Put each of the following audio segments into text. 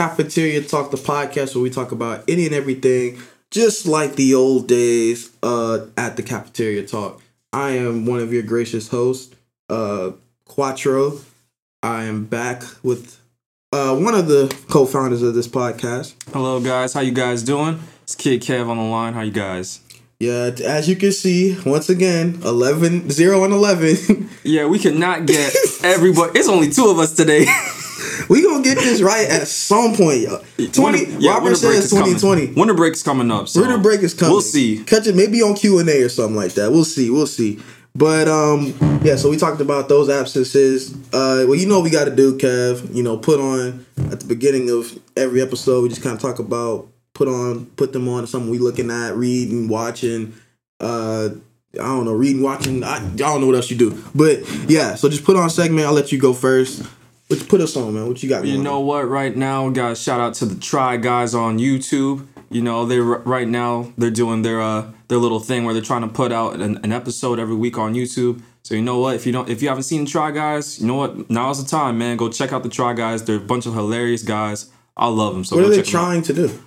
Cafeteria Talk, the podcast where we talk about any and everything, just like the old days uh, at the Cafeteria Talk. I am one of your gracious hosts, uh, Quattro. I am back with uh, one of the co-founders of this podcast. Hello, guys. How you guys doing? It's Kid Kev on the line. How you guys? Yeah, as you can see, once again, 11, 0 and 11. Yeah, we cannot get everybody. It's only two of us today. we gonna get this right at some point, y'all. 20, Winter- yeah, Robert says coming. 2020. Winter break is coming up. So Winter break is coming. We'll see. Catch it maybe on Q and A or something like that. We'll see. We'll see. But um, yeah. So we talked about those absences. Uh, well, you know what we got to do, Kev. You know, put on at the beginning of every episode. We just kind of talk about put on, put them on something we looking at, reading, watching. Uh, I don't know, reading, watching. I, I don't know what else you do, but yeah. So just put on a segment. I'll let you go first. What put us on, man? What you got? You know on? what? Right now, guys, shout out to the Try Guys on YouTube. You know, they right now they're doing their uh their little thing where they're trying to put out an, an episode every week on YouTube. So you know what? If you don't, if you haven't seen Try Guys, you know what? Now's the time, man. Go check out the Try Guys. They're a bunch of hilarious guys. I love them. So What are they check 'em out. trying to do?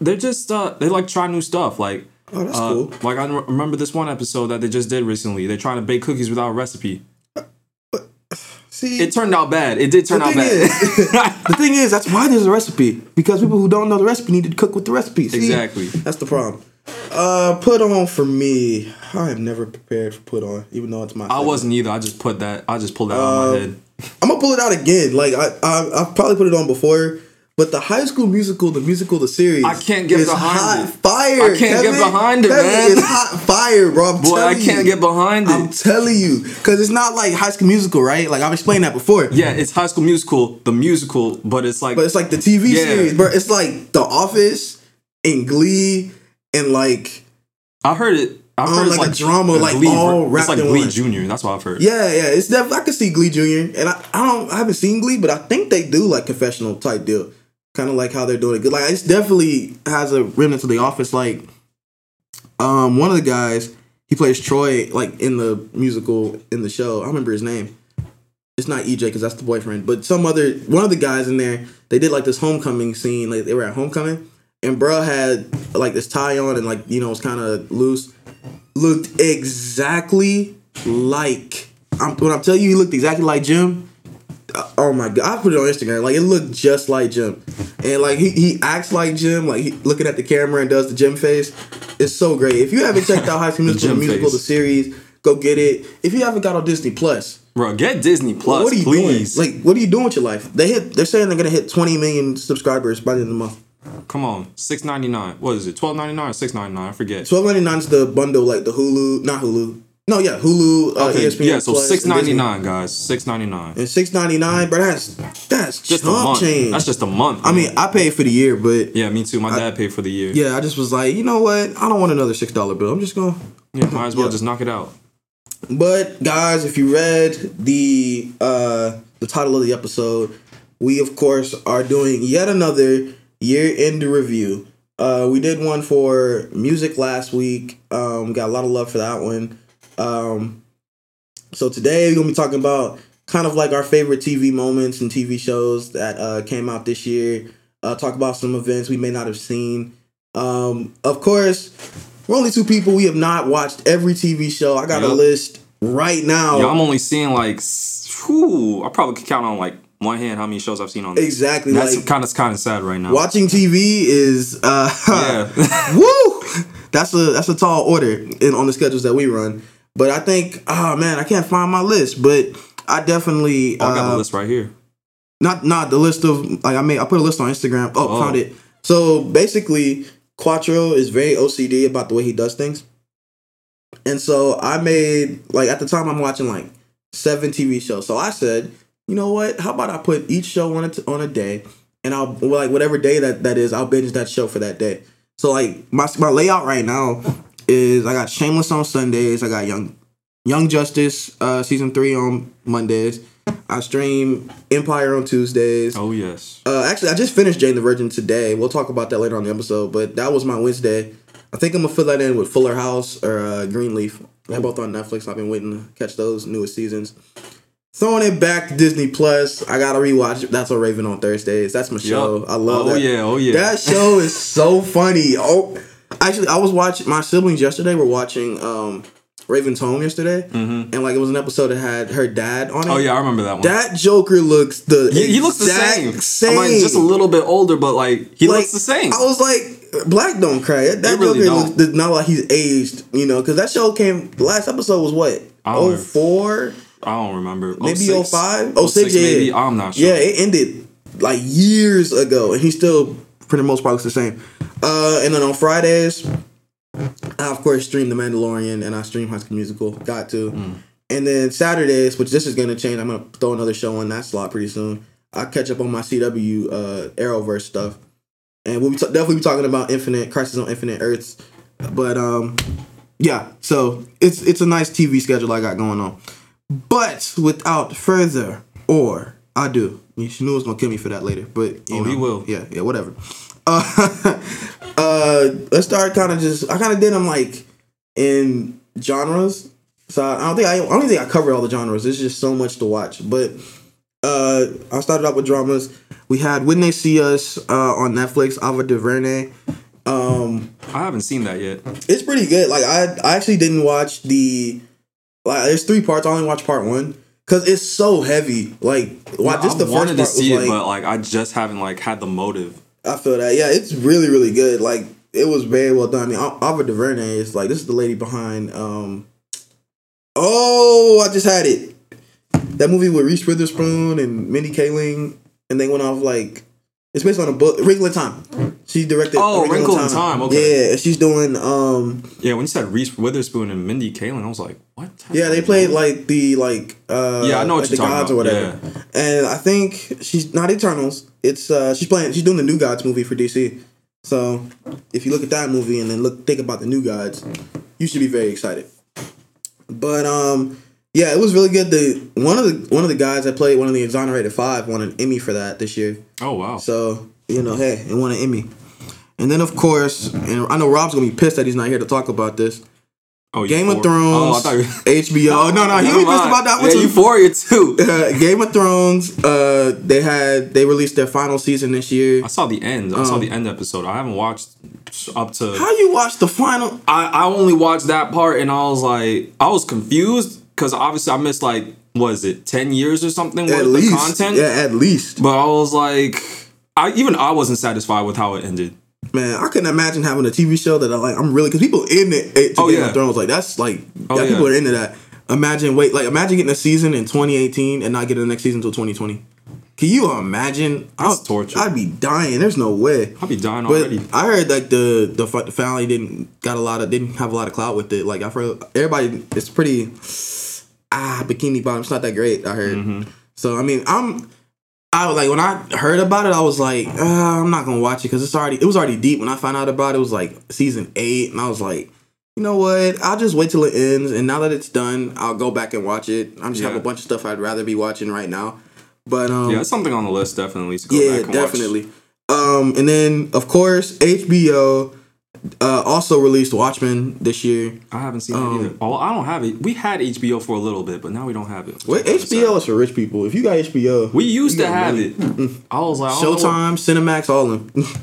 They're just uh they like try new stuff. Like Oh, that's uh, cool. Like I remember this one episode that they just did recently. They're trying to bake cookies without a recipe. See, It turned out bad. It did turn out bad. The thing is, that's why there's a recipe because people who don't know the recipe need to cook with the recipe. See? Exactly. That's the problem. Uh, put on for me. I am never prepared for put on, even though it's my. I segment. wasn't either. I just put that. I just pulled that out of Uh, my head. I'm gonna pull it out again. Like I, I, I've probably put it on before. But the High School Musical, the musical, the series, I can't get behind hot it. fire. I can't get behind it, Kevin, man. It's hot fire, bro. I'm Boy, I can't you. get behind it. I'm telling you, because it's not like High School Musical, right? Like I've explained that before. yeah, it's High School Musical, the musical, but it's like But it's like the TV Yeah. series, bro. It's like The Office and Glee and like I heard it. I've Oh, heard it's like a drama, like, Glee, all It's wrapped like in Glee. Junior. That's what I've heard. yeah, yeah. It's def- I can see Glee Junior, and I, I don't I haven't seen Glee, but I think they do like confessional type deal, kind of like how they're doing it. Good, like it definitely has a remnant to The Office. Like, um, one of the guys he plays Troy like in the musical in the show. I remember his name. It's not EJ because that's the boyfriend, but some other one of the guys in there. They did like this homecoming scene. Like they were at homecoming, and bro had like this tie on and like you know it's kind of loose. Looked exactly like I'm, when I'm telling you, he looked exactly like Jim. Oh my god! I put it on Instagram. Like it looked just like Jim, and like he, he acts like Jim. Like he looking at the camera and does the Jim face. It's so great. If you haven't checked out High School Musical, the musical, face. the series, go get it. If you haven't got on Disney Plus, Bro, get Disney Plus, what are you please. doing? Like, what are you doing with your life? They hit. They're saying they're gonna hit 20 million subscribers by the end of the month. Come on, six ninety nine. What is it? Twelve ninety nine or six ninety nine? I forget. 12.99 is the bundle, like the Hulu, not Hulu. No, yeah, Hulu. Uh, Okay, ESPN yeah. So six ninety nine, and ninety Disney. nine, guys. Six ninety nine. And six ninety nine, but that's that's Just a month. change. That's just a month. I mean, I paid for the year, but yeah, me too. My dad paid for the year. yeah, I just was like, you know what? I don't want another six dollar bill. I'm just gonna. Yeah, might as well Yeah. just knock it out. But guys, if you read the uh the title of the episode, we of course are doing yet another year end review. Uh, we did one for music last week. Um, got a lot of love for that one. Um, so today we're gonna be talking about kind of like our favorite TV moments and TV shows that uh, came out this year. Uh, talk about some events we may not have seen. Um, of course, we're only two people. We have not watched every TV show. I got a list right now. Yeah, I'm only seeing like, whew, I probably could count on like one hand how many shows I've seen on. This. exactly. That's like kind of kind of sad right now. watching TV is uh, Yeah. woo. That's a that's a tall order in on the schedules that we run. But I think, oh man, I can't find my list. But I definitely Oh, I got uh, the list right here. not not the list of like I made I put a list on Instagram. Oh, Oh. found it. So basically, Quattro is very OCD about the way he does things. And so I made like at the time I'm watching like seven TV shows. So I said, you know what? How about I put each show on a t- on a day, and I'll like whatever day that that is, I'll binge that show for that day. So like my my layout right now is I got Shameless on Sundays. I got Young Young Justice uh, season three on Mondays. I stream Empire on Tuesdays. Oh yes. Uh, actually, I just finished Jane the Virgin today. We'll talk about that later on the episode, but that was my Wednesday. I think I'm gonna fill that in with Fuller House or uh, Greenleaf. They're both on Netflix. I've been waiting to catch those newest seasons. throwing it back to Disney Plus. I gotta rewatch. That's a Raven on Thursdays. That's my show. Yup. I love Oh that. yeah, oh yeah. That show is so funny. Oh, actually, I was watching. My siblings yesterday were watching um, Raven's Home yesterday, and like it was an episode that had her dad on it. Mm-hmm. oh yeah, I remember that one. that Joker looks the he, he looks the same. Same. I mean, just a little bit older, but like he Like, looks the same. I was like, Black don't cry. That, that really Joker don't. looks does not like he's aged, you know, because that show came. The last episode was what? Oh four, I don't remember. maybe 06? oh five, oh six, 06 yeah, maybe. I'm not sure. Yeah, it ended like years ago, and he still, for the most part, looks the same. Uh, and then on Fridays, I of course stream The Mandalorian, and I stream High School Musical. Got to. Hmm. And then Saturdays, which this is gonna change. I'm gonna throw another show on that slot pretty soon. I catch up on my CW uh, Arrowverse stuff, and we'll be t- definitely be talking about Infinite Crisis on Infinite Earths. But um, yeah, so it's it's a nice TV schedule I got going on. But without further or ado, you knew it was gonna kill me for that later, but you Oh, he will. Yeah, yeah, whatever. Uh, uh, let's start kind of just. I kind of did them like in genres. So I don't think I, I don't think I covered all the genres. There's just so much to watch. But uh, I started out with dramas. We had When They See Us uh, on Netflix. Ava DuVernay. Um, I haven't seen that yet. it's pretty good. Like I, I actually didn't watch the. Like there's three parts. I only watched part one because it's so heavy. Like, why just I the first wanted part to see was it, like. but like I just haven't like had the motive. I feel that. Yeah, it's really, really good. Like it was very well done. I mean, Ava DuVernay is like this is the lady behind. um Oh, I just had it. That movie with Reese Witherspoon and Mindy Kaling, and they went off like it's based on a book, Wrinkle in Time. She directed. Oh, Wrinkle in Time, okay. Yeah, she's doing. um Yeah, when you said Reese Witherspoon and Mindy Kaling, I was like, what? Yeah, they played like the like. uh Yeah, I know what like the gods about, or whatever. And I think she's not Eternals. It's uh she's playing. She's doing the New Gods movie for DC. So if you look at that movie and then look think about the New Gods, you should be very excited. But um, yeah, it was really good. The one of the one of the guys that played one of the exonerated five won an Emmy for that this year. Oh wow. So you know, hey, it won an Emmy. And then of course, and I know Rob's gonna be pissed that he's not here to talk about this. Oh, Game of Euphoria. Oh, I Thrones, you. HBO. No, no, he was pissed about that one Yeah, too. Euphoria too. Uh, Game of Thrones. Uh, they had they released their final season this year. I saw the end. I saw Um, the end episode. I haven't watched up to. How you watch the final? I, I only watched that part and I was like, I was confused because obviously I missed like, was it ten years or something At of least, content? yeah, at least. But I was like, I even I wasn't satisfied with how it ended. Man, I couldn't imagine having a TV show that I like. I'm really because people in it eh, to Oh, Game yeah. of Thrones like that's like Oh, yeah, people are into that. Imagine wait like imagine getting a season in 2018 and not getting the next season until 2020. Can you imagine? That's I'd, torture. I'd be dying. There's no way. I'd be dying But already. I heard like the the family didn't got a lot of didn't have a lot of clout with it. Like I've heard everybody it's pretty ah bikini bottom. It's not that great. I heard. Mm-hmm. So I mean I'm I was like when I heard about it I was like uh, I'm not gonna watch it because it's already it was already deep. When I found out about it, it was like season eight and I was like. You know what? I'll just wait till it ends, and now that it's done, I'll go back and watch it. I just have a bunch of stuff I'd rather be watching right now, but um, yeah, it's something on the list definitely to go yeah, back and definitely. Um, and then of course HBO uh, also released Watchmen this year. I haven't seen Um, it either. Oh, I don't have it. We had HBO for a little bit, but now we don't have it. Well, HBO is for rich people. If you got HBO, We used to have money. it. I was like, I don't know what- Showtime, Cinemax, all of them.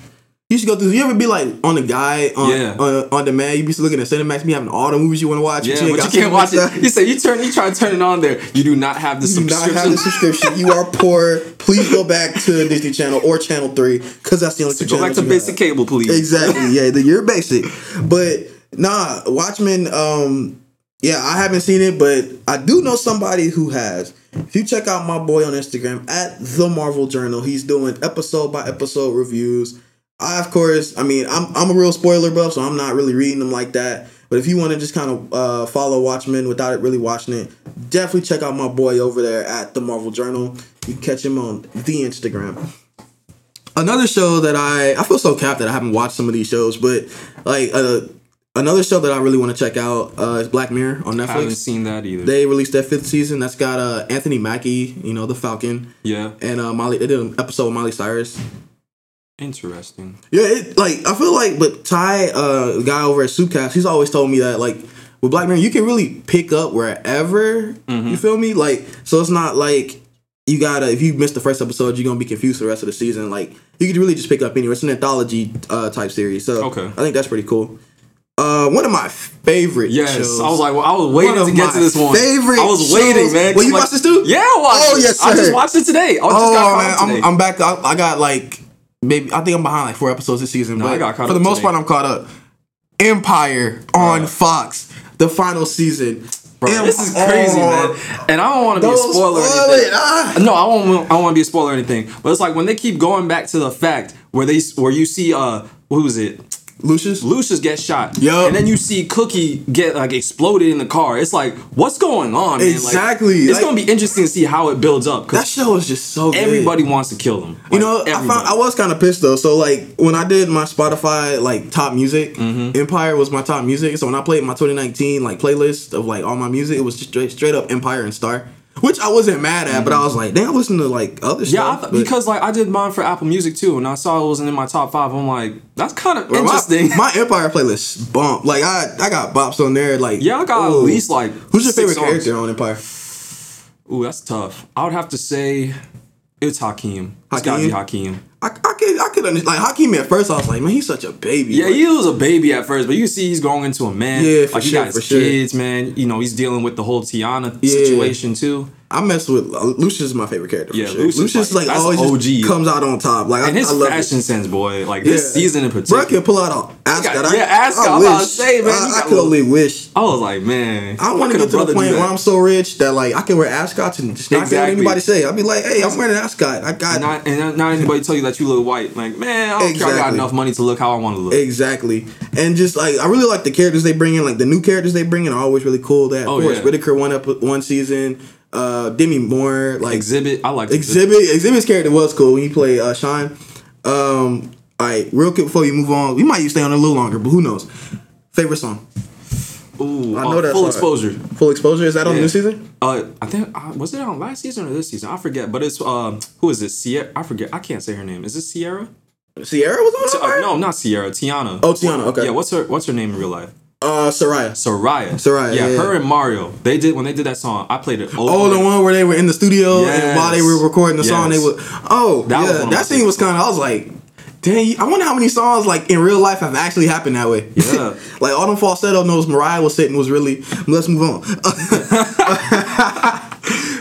you should go through. You ever be like on the guy on Yeah. on, on demand? You be looking at Cinemax, be having all the movies you want to watch. Yeah, ain't but you can't watch Cinemax. it. You say you turn, you try to turn it on there. You do not have the You do not subscription. have the subscription. You are poor. Please go back to Disney Channel or Channel Three because that's the only two Go back to you basic have. cable, please. Exactly. Yeah, the, you're basic. But nah, Watchmen. Um, yeah, I haven't seen it, but I do know somebody who has. If you check out my boy on Instagram at the Marvel Journal, he's doing episode by episode reviews. I, of course, I mean, I'm I'm a real spoiler buff, so I'm not really reading them like that. But if you want to just kind of uh, follow Watchmen without it really watching it, definitely check out my boy over there at the Marvel Journal. You can catch him on the Instagram another show that I I feel so capped that I haven't watched some of these shows, but like uh, another show that I really want to check out uh, is Black Mirror on I haven't Netflix. seen that either. They released their fifth season. That's got uh, Anthony Mackie, you know, the Falcon, yeah, and uh, Molly. They did an episode with Molly Cyrus. Interesting. Yeah, it, like I feel like, but Ty, uh, the guy over at Soupcast, he's always told me that like with Black Mirror, you can really pick up wherever Mm-hmm. you feel me. Like, so it's not like you gotta if you miss the first episode, you're gonna be confused for the rest of the season. Like, you can really just pick up anywhere. It's an anthology uh, type series, so Okay. I think that's pretty cool. Uh, one of my favorite Yes, shows. I was like, well, I was waiting One to get to this one. favorite I was waiting, shows. man. Well, you like- watched this too? Yeah, I watched Oh, it. yes, I just watched it today. I just oh, got man. I'm, I'm back. I, I got like maybe I think I'm behind like four episodes this season, No, I but got caught for the most today. part, I'm caught up. Empire on Bruh. Fox, the final season. Bro, Em- this is crazy, man. And I don't want to be a spoiler or anything. ah. No, I won't. I don't want to be a spoiler or anything. But it's like when they keep going back to the fact where they where you see uh who is it? Lucius. Lucius gets shot. Yup. And then you see Cookie get like exploded in the car. It's like, what's going on, man? Like, Exactly. it's Like- gonna be interesting to see how it builds up That show is just so good. everybody wants to kill them. You Like, know, I found I was kind of pissed though. So like when I did my Spotify like top music, Mm-hmm. Empire was my top music. So when I played my 2019 like playlist of like all my music, it was just straight straight up Empire and Star, which I wasn't mad at. But I was like, damn, listen to like other Mm-hmm. yeah, I th- but- because like I did mine for Apple Music too, and I saw it wasn't in my top five. I'm like, that's kind of Bro, my- interesting. My, Empire playlist bump. Like I I got bops on there. Like yeah, I got ooh. at least like. Who's your six favorite songs. character on Empire? Ooh, that's tough. I would have to say it's Hakeem. It's gotta be Hakeem. I, I could understand. Like Hakeem at first, I was like, man, he's such a baby. Yeah, Like, he was a baby at first, but you see he's growing into a man. Yeah, for like he sure, got his for sure. kids, man. You know, he's dealing with the whole Tiana Yeah. situation too. I mess with uh, Lucius is my favorite character. Yeah, sure. Lucius, Lucius, like, like, always OG. comes out on top. Like And I, his I love fashion it. sense, boy, like this Yeah. season in Bro, I can pull out an Ascot. got- I- yeah, Ascot, I to wish. say, man, I, I could only wish. I was like, man, I want to get to the point where? I'm so rich that like I can wear ascots and just not Exactly. anybody say. I'll be like, hey, I'm wearing an ascot. I got not and not- anybody tell you that you look white. Like, man, I don't care. I got enough money to look how I want to look. exactly. And just like I really like the characters they bring in. Like the new characters they bring in are always really cool. That Oh, of course yeah. Whitaker one up one season. Uh, Demi Moore like Xzibit, I like Xzibit Xzibit's character was cool when he played uh, Sean. Um, all right, real quick before you move on, we might even stay on a little longer, but who knows? Favorite song, Ooh, I uh, know that's full hard. exposure. Full Exposure. Is that on the Yeah. new season? Uh, I think uh, was it on last season or this season? I forget. But it's um, who is it? Sierra? I forget. I can't say her name. Is it Sierra? Sierra was on. Uh, it? no, not Sierra. Tiana. Oh, Tiana, okay. Yeah. What's her What's her name in real life? Uh, Serayah. Serayah. Serayah, Yeah, yeah. her and Mario. They did when they did that song. I played it. Over Oh, the one where they were in the studio and while they were recording the song, they Yes. would. Oh, That yeah, that scene was kind of. I was like, dang, I wonder how many songs like in real life have actually happened that way. Yeah. like all them falsetto knows Mariah was sitting was really. Let's move on.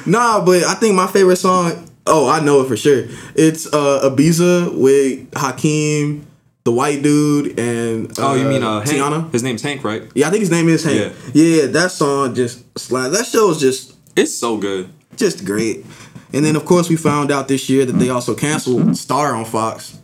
nah, but I think my favorite song. Oh, I know it for sure. It's uh Ibiza with Hakeem, the white dude, and uh, Oh, you mean uh, Hank? Tiana? His name's Hank, right? Yeah, I think his name is Hank. Yeah, that song just slaps. That show is just It's so good. just great. And then of course we found out this year that they also canceled Star on Fox.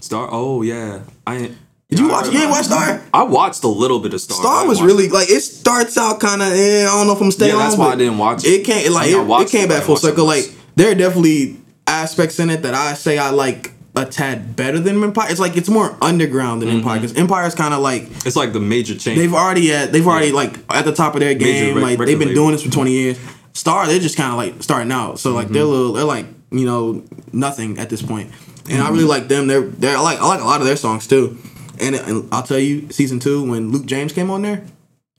Star. Oh yeah. I. Did you watch? You ain't watch Star? I watched a little bit of Star. Star was really like it starts out kind of. Eh, I don't know if I'm staying Yeah, that's on, why I didn't watch It it. can't like I mean, it, it came it, back full circle. Like there are definitely aspects in it that I say I like a tad better than Empire. It's like it's more underground than Mm-hmm. Empire because Empire is kind of like It's like the major change. they've already at they've already like at the top of their game. like they've been label. doing this for twenty years. Star, they're just kind of like starting out. So like Mm-hmm. they're little, they're like you know nothing at this point. And I Mm-hmm. really like them. They're they're I like I like a lot of their songs too. And, and I'll tell you, season two when Luke James came on there,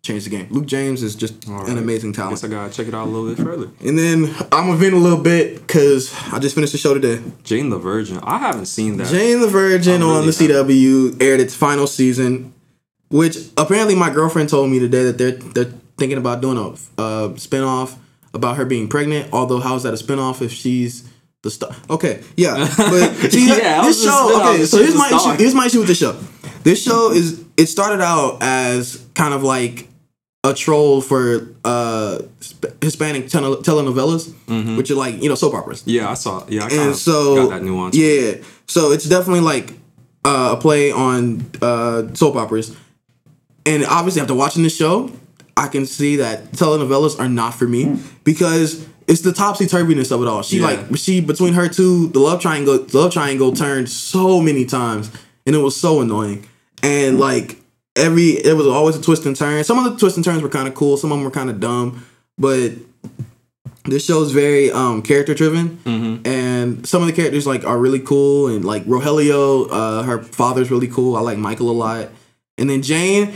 changed the game. Luke James is just All an right. amazing Guess talent. I gotta check it out a little bit further. And then I'm gonna vent a little bit because I just finished the show today. Jane the Virgin. I haven't seen that. Jane the Virgin I on the CW aired its final season, which apparently my girlfriend told me today that they're they're thinking about doing a uh, spinoff about her being pregnant. Although how is that a spinoff if she's the star? Okay, yeah, but see, Yeah, this is it a show. Okay, so here's my issue. Here's my issue with the show. This show is it started out as kind of like a troll for uh Hispanic tele- telenovelas, which are like you know soap operas Yeah, I saw. Yeah, I and so got that nuance. Yeah, so it's definitely like uh, a play on uh, soap operas, and obviously after watching the show, I can see that telenovelas are not for me because it's the topsy turviness of it all. She Yeah. like she between her two, the love triangle, the love triangle turned so many times, and it was so annoying. And like every, it was always a twist and turn. Some of the twists and turns were kind of cool. Some of them were kind of dumb, but this show is very um character driven and some of the characters like are really cool and like rogelio uh her father's really cool i like michael a lot and then jane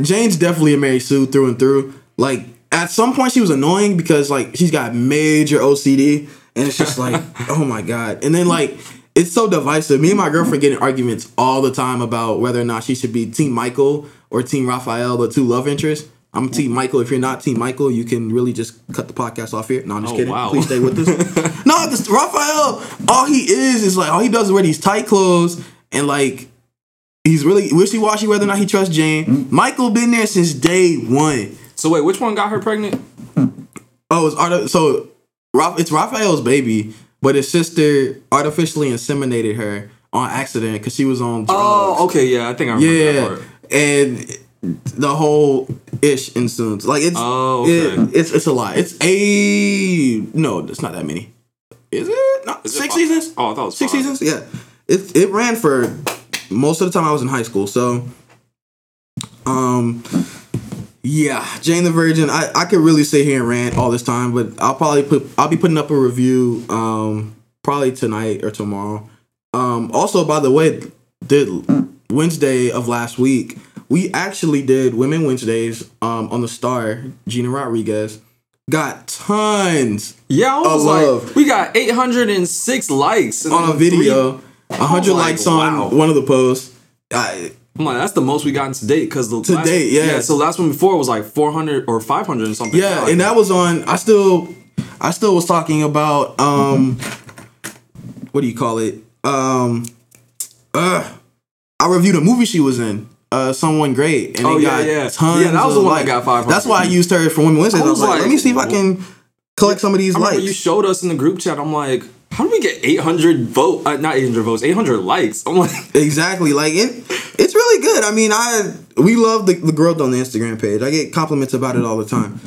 Jane's definitely a Mary Sue through and through. Like at some point she was annoying because like she's got major OCD and it's just like oh my god. And then like it's so divisive. Me and my girlfriend get in arguments all the time about whether or not she should be Team Michael or Team Rafael, the two love interests. I'm Team Michael. If you're not Team Michael, you can really just cut the podcast off here. No, I'm just Oh, kidding. wow. Please stay with us. no, Rafael, all he is is like all he does is wear these tight clothes and like he's really wishy washy whether or not he trusts Jane. Mm. Michael been there since day one. So wait, which one got her pregnant? Oh, it's so it's Rafael's baby, but his sister artificially inseminated her on accident because she was on drugs. Oh, okay, yeah, I think I remember that yeah, part. and the whole ish ensues. Like it's Oh, okay. it- it's it's a lot. It's a no, it's not that many. Is it? No, Is six five? seasons. Oh, I thought it was six five. seasons. Yeah, it it ran for most of the time I was in high school. So, um, yeah, Jane the Virgin. I I could really sit here and rant all this time, but I'll probably put I'll be putting up a review um probably tonight or tomorrow. Um, also, by the way, the Wednesday of last week, we actually did Women Wednesdays um on the Star. Gina Rodriguez got tons Yeah, I was Of like, love. we got 806 likes on a video, a hundred like, likes on wow. one of the posts. I, I'm like, that's the most we got to date because the To last, date, yeah. So last one before was like 400 or 500 and something. yeah, like and that was on. I still, I still was talking about um, what do you call it? Um, uh, I reviewed a movie she was in. Uh, someone great, and Oh, yeah, got yeah. tons. Yeah, that was the one that got 500. That's why I used her for Women Wednesdays. I I was, was like, let me see if I can collect some of these I remember likes. you showed us in the group chat. I'm like, how do we get 800 vote? Uh, not 800 votes, 800 likes. I'm like, Exactly. Like it, it's really good. I mean, I we love the, the growth on the Instagram page. I get compliments about it all the time.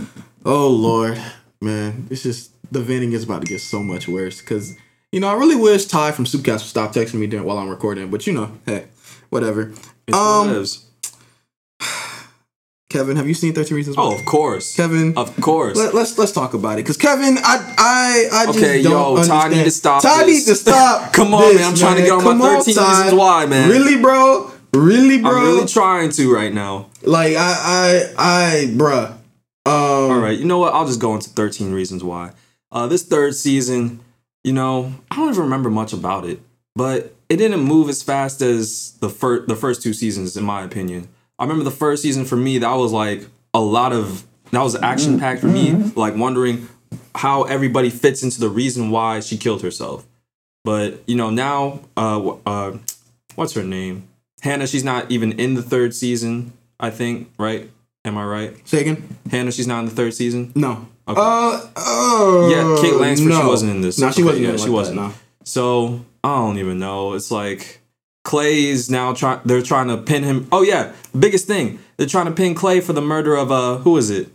Oh Lord, man, it's just the venting is about to get so much worse. Cause you know, I really wish Ty from Soupcast would stop texting me during while I'm recording. But you know, hey, whatever. it's Um, what it is. Kevin, have you seen Thirteen Reasons Why? Oh, of course. Kevin. Of course. Let, us let's talk about it, cause Kevin, I I I just Okay, don't Okay, yo, understand. need to stop Ty this. need to stop. Come on, this, man, I'm trying to get on my 13 Ty. reasons why, man. Really, bro? Really, bro? I'm really trying to right now. Like I, I, I, bruh. Um, All right, you know what? I'll just go into 13 reasons why. Uh, this third season, you know, I don't even remember much about it, but it didn't move as fast as the first the first two seasons, in my opinion. I remember the first season for me, that was like a lot of that was action packed for me, like wondering how everybody fits into the reason why she killed herself. But you know, now, uh, uh, what's her name? Hannah. She's not even in the third season. I think, right? Am I right? Say again? Hannah, she's not in the third season. No. Okay. Uh, uh, Yeah, Kate Langsford, she wasn't in this. No, she Okay, wasn't. yeah, she like wasn't. That, no. So I don't even know. It's like Clay's now trying. They're trying to pin him. Oh yeah, biggest thing. They're trying to pin Clay for the murder of uh who is it?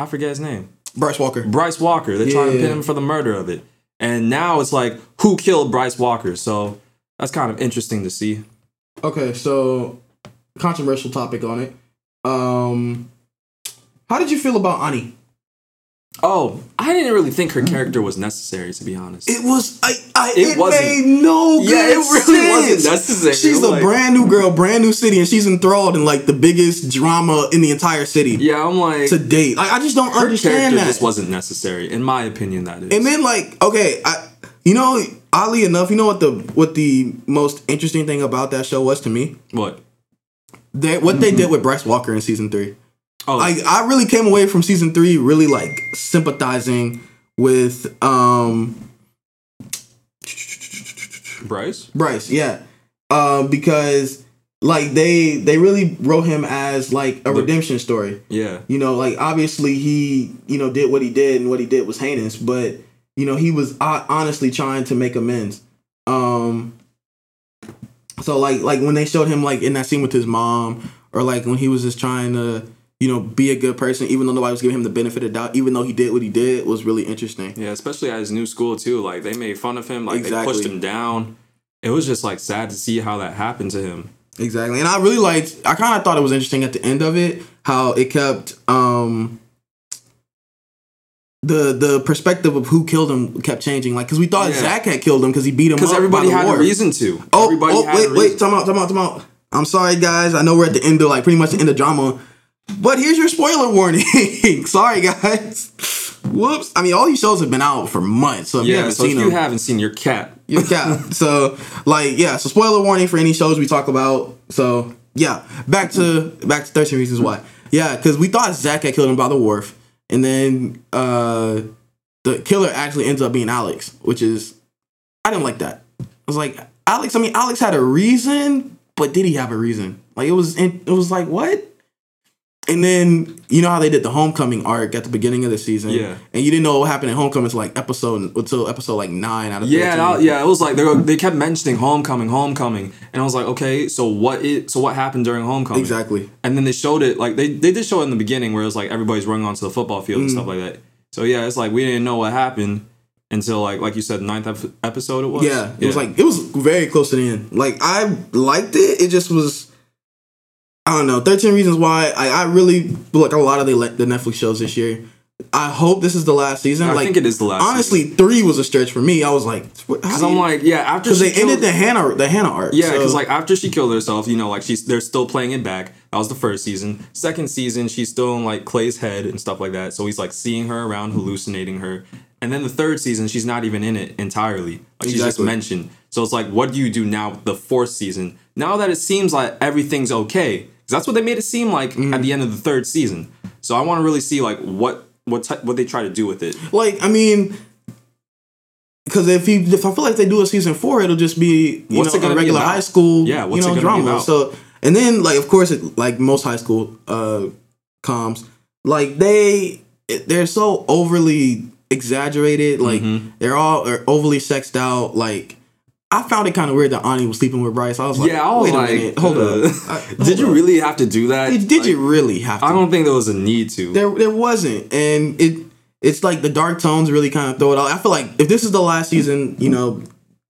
I forget his name. Bryce Walker. Bryce Walker. They're trying to pin him for the murder of it. And now it's like who killed Bryce Walker? So that's kind of interesting to see. Okay, so controversial topic on it. Um, how did you feel about Ani? Oh, I didn't really think her character was necessary to be honest. It was. I. I It it, wasn't. made no. Yeah, good it really wasn't necessary. She's I'm a like- brand new girl, brand new city, and she's enthralled in like the biggest drama in the entire city yeah, I'm like to date. Like I just don't her understand character that. just wasn't necessary, in my opinion. That is. And then like, okay, I you know, oddly enough, you know what the what the most interesting thing about that show was to me? what? They what they mm-hmm. did with Bryce Walker in season three. Oh, I I really came away from season three really like sympathizing with um Bryce. Bryce, yeah. Um because like they they really wrote him as like a The- redemption story. Yeah. You know, like obviously he, you know, did what he did and what he did was heinous, but you know, he was uh, honestly trying to make amends. Um so like like when they showed him like in that scene with his mom or like when he was just trying to, you know, be a good person even though nobody was giving him the benefit of doubt, even though he did what he did was really interesting. Yeah, especially at his new school too. Like they made fun of him. Like they pushed him down. It was just like sad to see how that happened to him. Exactly. And I really liked I kind of thought it was interesting at the end of it how it kept um the the perspective of who killed him kept changing like cuz we thought Yeah. Zach had killed him cuz he beat him Because everybody had war. a reason to. Oh, everybody oh wait, wait, time out, time out, time out. I'm sorry, guys. I know we're at the end of like pretty much the end of drama, but here's your spoiler warning. sorry, guys. Whoops. I mean, all these shows have been out for months, so if you Yeah, haven't so if seen you haven't seen your cat, you cat. so like, yeah. So spoiler warning for any shows we talk about. So yeah, back to back to Thirteen Reasons Why. Yeah, because we thought Zach had killed him by the wharf, and then uh the killer actually ends up being Alex, which is I didn't like that. I was like, Alex. I mean, Alex had a reason, but did he have a reason? Like it was, it was like what? And then you know how they did the homecoming arc at the beginning of the season, Yeah. And you didn't know what happened in homecoming until like episode until episode like nine out of yeah, 13. that- yeah, it was like they were, they kept mentioning homecoming, homecoming, and I was like, okay, so what is so what happened during homecoming? exactly. And then they showed it like they they did show it in the beginning where it was like everybody's running onto the football field and Mm. stuff like that. So yeah, it's like we didn't know what happened until like like you said, ninth ep- episode it was. Yeah, it was like it was very close to the end. Like I liked it. It just was. I don't know. Thirteen Reasons Why. I, I really like a lot of the the Netflix shows this year. I hope this is the last season. I like, think it is the last. Honestly, three was a stretch for me. I was like, because I'm like, yeah, after because they ended the Hannah the Hannah arc. Yeah, so- because like after she killed herself, you know, like she's they're still playing it back. That was the first season. Second season, she's still in like Clay's head and stuff like that. So he's like seeing her around, hallucinating her. And then the third season, she's not even in it entirely. Like she's just mentioned. So it's like, what do you do now? The fourth season. Now that it seems like everything's okay, that's what they made it seem like Mm-hmm. at the end of the third season. So I want to really see like what what ty- what they try to do with it. like I mean. Because if you, if I feel like they do a season four, it'll just be you What's know a regular high school, Yeah, what's you know, drama. So and then like of course it, like most high school uh coms, like they they're so overly exaggerated. Like Mm-hmm. they're all are overly sexed out. Like I found it kind of weird that Ani was sleeping with Bryce. I was like, yeah, I was wait like, a minute, hold uh, up. I- hold did you up. really have to do that? Did, did Like, you really have to? I don't think there was a need to. there there wasn't and it it's like the dark tones really kind of throw it out i feel like if this is the last season you know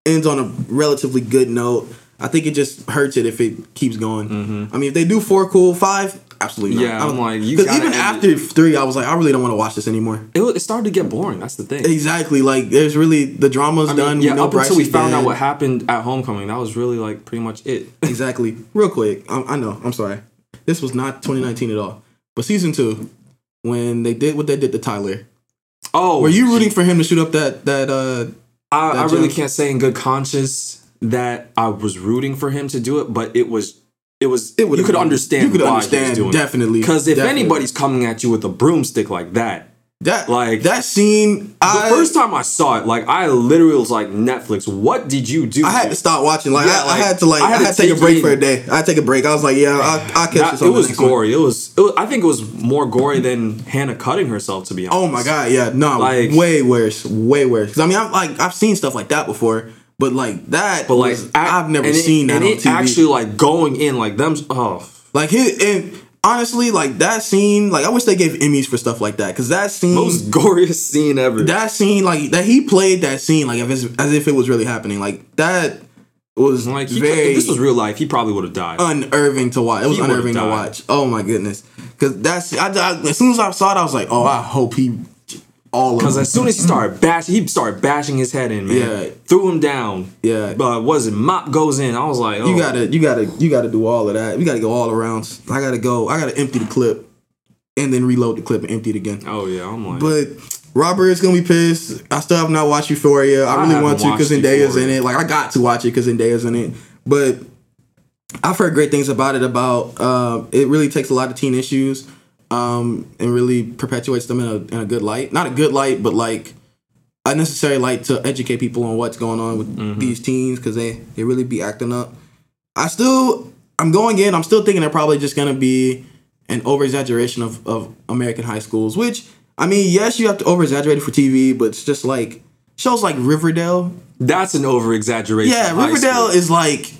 ends on a relatively good note i think it just hurts it if it keeps going i mean if they do four cool five absolutely not. Yeah, I'm like, you 'cause gotta even after three i was like i really don't want to watch this anymore it, it started to get boring. That's the thing. exactly like there's really the drama's I mean, done yeah, we know up Bryce until we found out what happened at homecoming, that was really like pretty much it. exactly real quick I, I know i'm sorry this was not 2019 at all but season two when they did what they did to tyler Oh, were you rooting for him to shoot up that that uh I, I really can't say in good conscience that I was rooting for him to do it, but it was. It was. It you could understand. you could understand, definitely, Because if definitely. anybody's coming at you with a broomstick like that, That Like- that scene, the I first time I saw it, like I literally was like, Netflix, what did you do? I had to stop watching. Like, Yeah, I, like, I had to like I had, to take, a break in. for a day. I had to take a break. I was like, yeah, I'll, I'll catch this. It was gory. It was, it was. I think it was more gory than Hannah cutting herself. To be honest. Oh my god, yeah, no, Like- way worse, way worse. Because I mean, I'm like I've seen stuff like that before, but like that, But like was- ac- I've never and it- seen that and on it TV. actually like going in like them. Oh, like his and honestly, like that scene, like I wish they gave Emmys for stuff like that because that scene, most goriest scene ever. that scene, like that he played that scene like if it's, as if it was really happening. Like that was like he, very if this was real life, he probably would have died. unnerving to watch. It was He unnerving to watch. Oh my goodness, because that's I, I- as soon as I saw it, I was like, oh, I hope he all Because as soon as he started bashing, he started bashing his head in, man. Yeah. Threw him down. Yeah. But was it mop goes in? I was like, oh. You gotta, you gotta, you gotta do all of that. We gotta go all around. I gotta go. I gotta empty the clip, and then reload the clip and empty it again. Oh yeah, I'm like. But Robert is gonna be pissed. I still have not watched Euphoria. I I really want to because Zendaya's in it. Like I got to watch it because Zendaya's in it. But I've heard great things about it. About uh, it really takes a lot of teen issues, um, and really perpetuates them in a in a good light. Not a good light, but like a necessary light to educate people on what's going on with Mm-hmm. these teens because they they really be acting up. I still I'm going in. I'm still thinking they're probably just gonna be an over exaggeration of of American high schools. Which I mean, yes, you have to over exaggerate it for TV, but it's just like shows like Riverdale. that's an over exaggeration. Yeah, Riverdale is like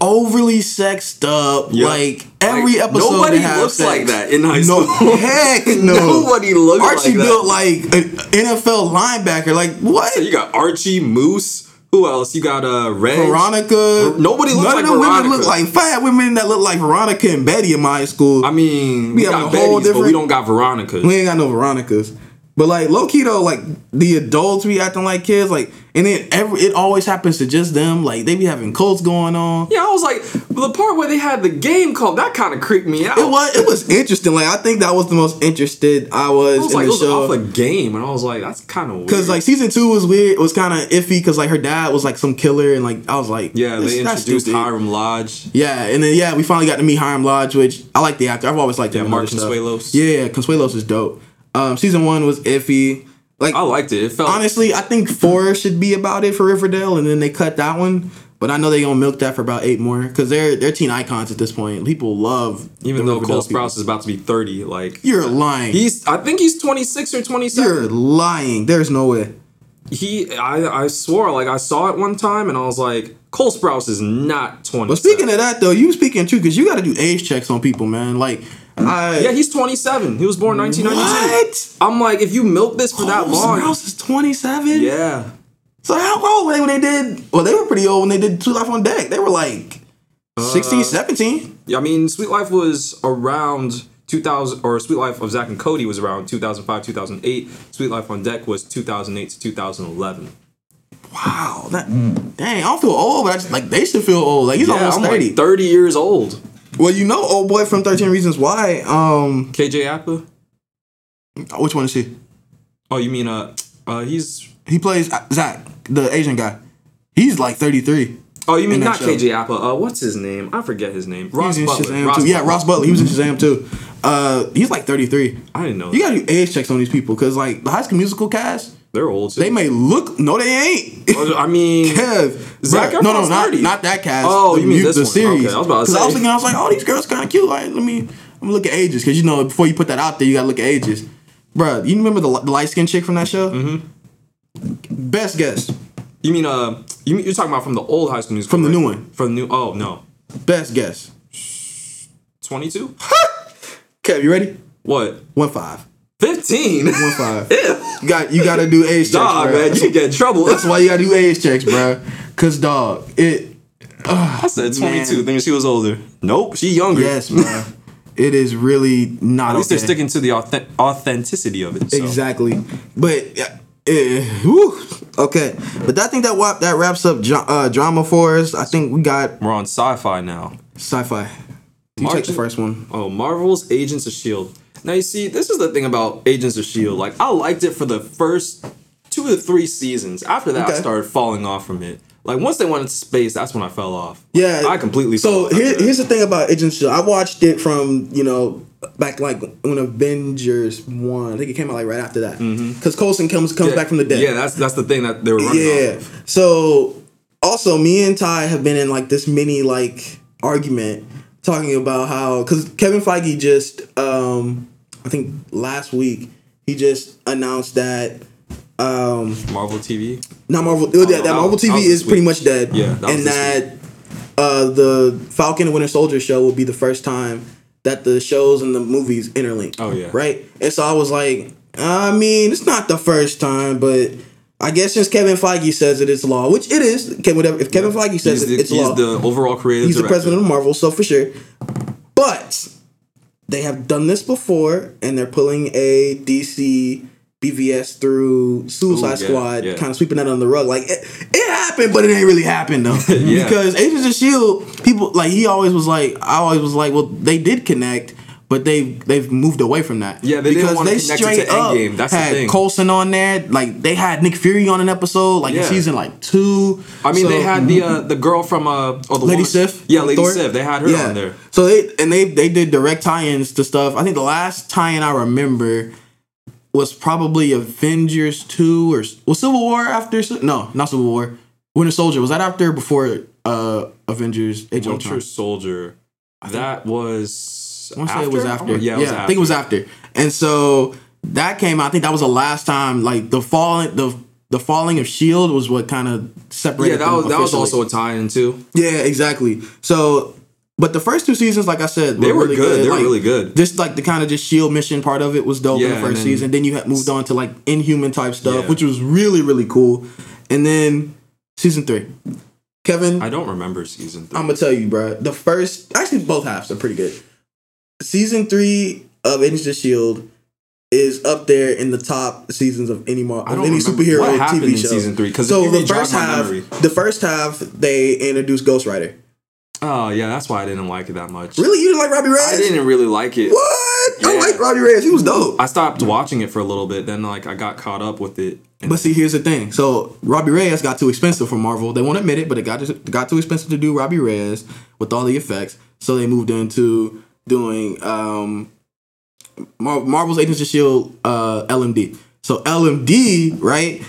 overly sexed up. Yeah. Like every Like, episode, nobody looks sex. like that in high No, school. heck no. Nobody looks Archie like that. Archie built like an NFL linebacker. Like what? You got Archie Moose. Who else? You got uh Reg. Veronica. Nobody looks None like of the women look like fat women that look like Veronica and Betty in my school. I mean, we, We got a whole Betty's, but we don't got Veronica. we ain't got no Veronicas. But like low key though, like the adults be acting like kids, like, and then every it always happens to just them. Like they be having cults going on. Yeah, I was like, the part where they had the game called that kind of creeped me out. It was it was interesting. Like I think that was the most interested I was, I was in like, it the was show. off a game, and I was like, that's kind of weird. Cause like season two was weird. It was kind of iffy because like her dad was like some killer, and like I was like, yeah, they introduced. Hiram Lodge. Yeah, and then yeah, we finally got to meet Hiram Lodge, which I like the actor. I've always liked. Yeah, in Mark. Consuelos. Yeah, Consuelos is dope. Um, season one was iffy. Like I liked it. It felt honestly, I think four should be about it for Riverdale, and then they cut that one. But I know they gonna milk that for about eight more because they're they're teen icons at this point. People love even though Riverdale Cole Sprouse is about to be thirty, like. You're lying. he's, I think he's twenty six or twenty You're lying. There's no way. He, I, I swore, like I saw it one time, and I was like, Cole Sprouse is not twenty. But speaking of that though, you speaking true because you got to do age checks on people, man. Like, I yeah, he's twenty seven. He was born nineteen ninety two. what? I'm like, if you milk this for oh, that long, Sprouse is 27. yeah. So how old were they when they did? Well, they were pretty old when they did Two Life on Deck. They were like uh, 16, 17. Yeah, I mean, Suite Life was around 2000, or Suite Life of Zack and Cody was around 2005, 2008. Suite Life on Deck was 2008 to 2011. Wow, that dang, I don't feel old, but I just like they should feel old. Like he's Yeah, almost I'm 30. like 30 years old. Well, you know, old boy from 13 Reasons Why. Um, KJ Apa? which one is he? Oh, you mean, uh, uh, he's, He plays uh, Zach, the Asian guy. He's like 33. oh, you mean not show. KJ Apa. Uh, what's his name? I forget his name. Ross Butler. Ross. Yeah, Ross Butler. He was in Shazam too. Uh, he's like 33. I didn't know You that. gotta do age checks on these people because like the High School Musical cast, They're old, too. they may look no, they ain't. I mean, Kev, Zac bruh, no, no, not 30. not that cast. Oh, the, you mean mu- this the one. series? Okay, I was about to 'Cause I was thinking, I was like, oh, these girls kind of cute. Like, let me, I'm look at ages because you know before you put that out there, you gotta look at ages, Bruh, You remember the, the light skinned chick from that show? Mm-hmm. Best guess. You mean uh you mean, you're talking about from the old high school musical From the right? new one. From the new oh no. Best guess. 22? Kev, you ready? What? One five. 15? One five. you got you got to do age checks, Dog, man, That's, you get in trouble. that's why you got to do age checks, bro. Cause dog, it. I said 22, Man. thinking she was older. Nope, she younger. Yes, bro. it is really not. At least okay. they're sticking to the authentic- authenticity of it. So. Exactly. But uh, eh, whew, okay. But I think that wap, that wraps up dra- uh, drama for us. I think we got We're on sci-fi now. sci-fi. You take the first one. Oh, Marvel's Agents of Shield. Now you see, this is the thing about Agents of Shield. Like I liked it for the first two to three seasons. After that, I started falling off from it. Like once they went into space, that's when I fell off. Yeah, I completely. So here, here's the thing about Agents. of Shield. I watched it from you know back like when Avengers one. I think it came out like right after that because Coulson comes comes Yeah, back from the dead. Yeah, that's that's the thing that they were running. Yeah. off of. So also me and Ty have been in like this mini like argument talking about how because Kevin Feige just um I think last week he just announced that um Marvel TV. not Marvel that, that that Marvel was- TV was is pretty much dead. Yeah, that and that uh the Falcon and Winter Soldier show will be the first time that the shows and the movies interlink. Oh, yeah. Right? And so I was like, I mean, it's not the first time, but I guess since Kevin Feige says it, it's law, which it is. If Kevin Feige says He's, it, the, it's he's law. the overall creative. he's the president of Marvel, so for sure. But they have done this before, and they're pulling a DC BVS through Suicide Ooh, yeah, Squad, yeah. kind of sweeping that under the rug. Like it, it happened, but it ain't really happened though. Yeah. Because Agents of Shield, people like he always was like, I always was like, well, they did connect. But they they've moved away from that. Yeah, they connect it to Endgame. That's the had thing. Coulson on there. Like they had Nick Fury on an episode, like in season like two. I mean, So- they had the uh, the girl from uh, or the Lady woman- Sif. Yeah, Lady Thor? Sif. They had her on there. So they and they they did direct tie-ins to stuff. I think the last tie-in I remember was probably Avengers two or was Civil War after? No, not Civil War. Winter Soldier was that after or before uh Avengers Age of Winter Soldier. That was. I want to say it was after. Yeah, it was I think it was after. And so that came out. I think that was the last time. Like the falling the the falling of Shield was what kind of separated. Yeah, that them was that was also a tie-in too. Yeah, exactly. So, but the first two seasons, like I said, They were really good. They were Like, really good. Just like the kind of just shield mission part of it was dope in the first then- season. Then you had moved on to like Inhuman type stuff, Yeah. which was really really cool. And then season three, Kevin, I don't remember season 3 I'm gonna tell you, bro. The first, actually, both halves are pretty good. Season three of Agents of Shield is up there in the top seasons of any Mar- of any superhero what TV show. season three, if so the first half, the first half, they introduced Ghost Rider. Oh yeah, that's why I didn't like it that much. Really, you didn't like Robbie Reyes? I didn't really like it. What? I like Robbie Reyes. He was mm-hmm. dope. I stopped watching it for a little bit. Then like I got caught up with it. But see, here's the thing. So Robbie Reyes got too expensive for Marvel. They won't admit it, but it got got too expensive to do Robbie Reyes with all the effects. So they moved into doing um, Mar- Marvel's Agents of Shield uh, LMD. So LMD, right?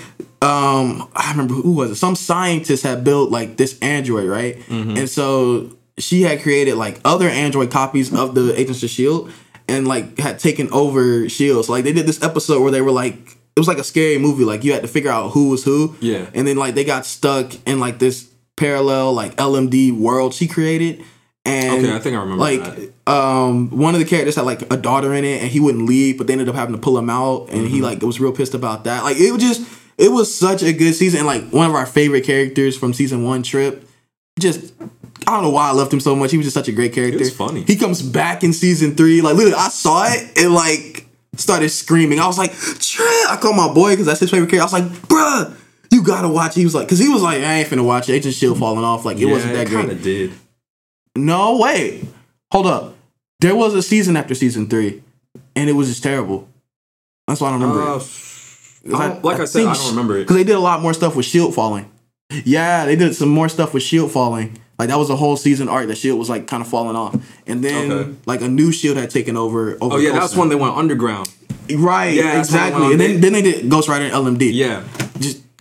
Um, I remember who was it? Some scientist had built like this android, right? And so she had created like other android copies of the Agents of Shield, and like had taken over Shields. So like they did this episode where they were like, it was like a scary movie. Like you had to figure out who was who. Yeah. And then like they got stuck in like this parallel like LMD world she created. And Okay, I think I remember like um one of the characters had like a daughter in it and he wouldn't leave, but they ended up having to pull him out and Mm-hmm. he like was real pissed about that. Like it was just it was such a good season and like one of our favorite characters from season one trip. Just I don't know why I loved him so much. He was just such a great character. was funny. He comes back in season three. Like literally, I saw it and like started screaming. I was like, Trent! I called my boy because that's his favorite character. I was like, bruh, you gotta watch. it." He was like, because he was like, I ain't finna watch it. Agent Shield falling off. Like it yeah, wasn't that it great. did. No, wait. Hold up. There was a season after season three, and it was just terrible. That's why I don't remember Uh, it. I don't- like I said, I don't remember it. Because they did a lot more stuff with Shield falling. Yeah, they did some more stuff with Shield falling. Like that was a whole season arc that Shield was like kind of falling off, and then Okay. like a new Shield had taken over. over Oh yeah, that's when they went underground. Right, Yeah, that's when they exactly. And then, then they did Ghost Rider and LMD. Yeah,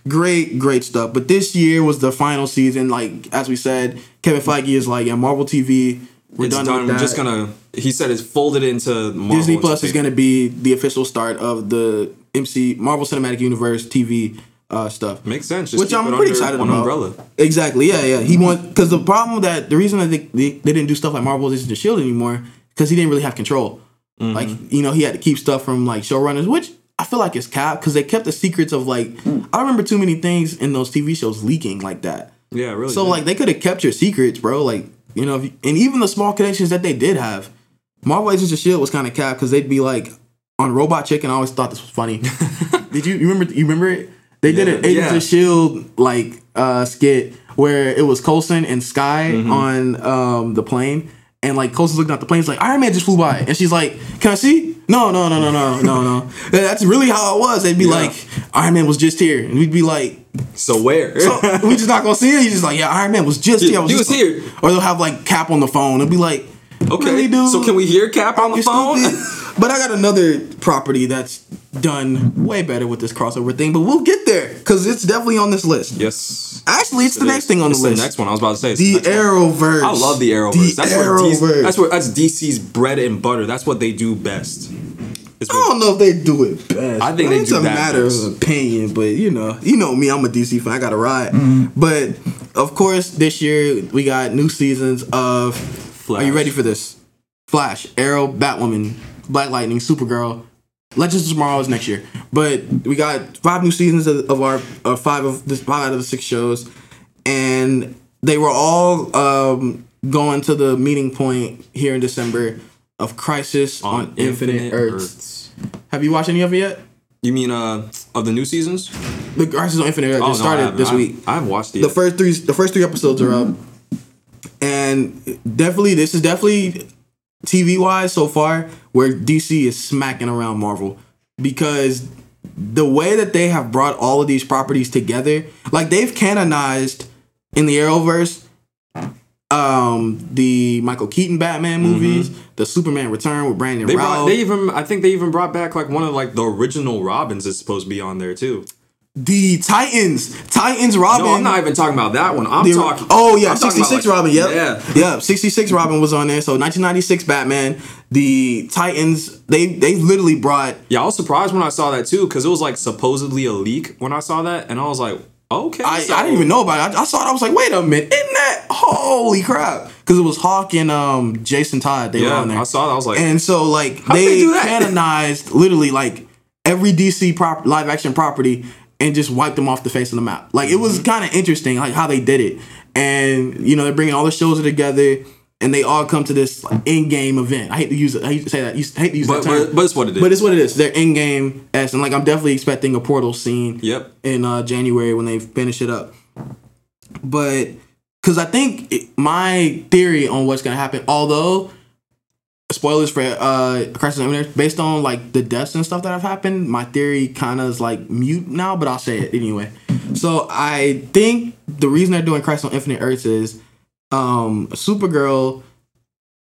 great, great stuff. But this year was the final season. Like as we said, Kevin Feige is like, yeah, Marvel TV. We're it's done, done. with We're that. just gonna. He said it's folded into Marvel Disney Plus is to be the official start of the MC Marvel Cinematic Universe TV uh, stuff. Makes sense. Just Which I'm pretty excited about. umbrella. Exactly. Yeah, yeah. He want because the problem that the reason that they, they, they didn't do stuff like Marvel Agents of Shield anymore because he didn't really have control. Mm-hmm. Like you know he had to keep stuff from like showrunners, which I feel like it's cap because they kept the secrets of like I don't remember too many things in those TV shows leaking like that. Yeah, really. So did. like they could have kept your secrets, bro. Like you know, if you, and even the small connections that they did have, Marvel Agents of Shield was kind of capped because they'd be like on Robot Chicken. I always thought this was funny. did you you remember? You remember it? They did an Yeah, Agents yeah. of Shield like uh, skit where it was Coulson and Skye Mm-hmm. on um, the plane. And like Coulson's looking at the plane, he's like, Iron Man just flew by. And she's like, Can I see? No, no, no, no, no, no, no. That's really how it was. They'd be Yeah. like, Iron Man was just here. And we'd be like, so where? so we just not gonna see it. He's just like, yeah, Iron Man was just here. I He just- was here. Or they'll have like Cap on the phone. It'll be like, okay, really, dude? so can we hear Cap on the You're phone? but I got another property that's done way better with this crossover thing. But we'll get there because it's definitely on this list. yes. Actually, it's the It next is. thing on It's the list. The next one. I was about to say it's The one. Arrowverse. I love the Arrowverse. The that's where DC, Arrowverse. that's where that's DC's bread and butter. That's what they do best. I don't know if they do it best. I think they it's do a that matter best. of opinion, but you know, you know me. I'm a DC fan. I got to ride. Mm-hmm. But of course, this year we got new seasons of. Are you ready for this? Flash, Arrow, Batwoman, Black Lightning, Supergirl. Legends of Tomorrow is next year, but we got five new seasons of, of our uh, five of the five out of the six shows, and they were all um, going to the meeting point here in December of Crisis on, Infinite, Earths. Have you watched any of it yet? You mean uh of the new seasons? The Crisis on Infinite Earths Oh, just no, started this I- week. I haven't watched it. the yet. first three the first three episodes are up and definitely this is definitely tv wise so far where dc is smacking around marvel because the way that they have brought all of these properties together like they've canonized in the arrowverse um the michael keaton batman movies the superman return with brandon They brought. They even. I think they even brought back like one of like the original Robins is supposed to be on there too. The titans titans robin No, I'm not even talking about that one. I'm The- talking. oh yeah, I'm talking about, 66 like- Robin. Yep. Yeah. Yeah, 66 Robin was on there. So 1996 Batman, the Titans, they they literally brought Yeah, I was surprised when I saw that too because it was like supposedly a leak when I saw that, and I was like, okay. I, so- I didn't even know about it. I, I saw it. I was like, wait a minute, isn't that holy crap? Because it was Hawk and um Jason Todd. They were on there. I saw that. I was like, and so like they, they canonized literally like every DC prop live action property and just wiped them off the face of the map. Like it Mm-hmm. was kind of interesting like how they did it. And you know they're bringing all the shows together and they all come to this like, in-game event. I hate to use it. I hate to say that. I hate to use But, that term. but, but it's what it is. But it's what it is. They're in-game s, and like I'm definitely expecting a portal scene Yep. in uh, January when they finish it up. But because I think it, my theory on what's gonna happen, although spoilers for uh Crisis on Infinite based on like the deaths and stuff that have happened, my theory kind of is like mute now, but I'll say it anyway. So I think the reason they're doing Crisis on Infinite Earths is um Supergirl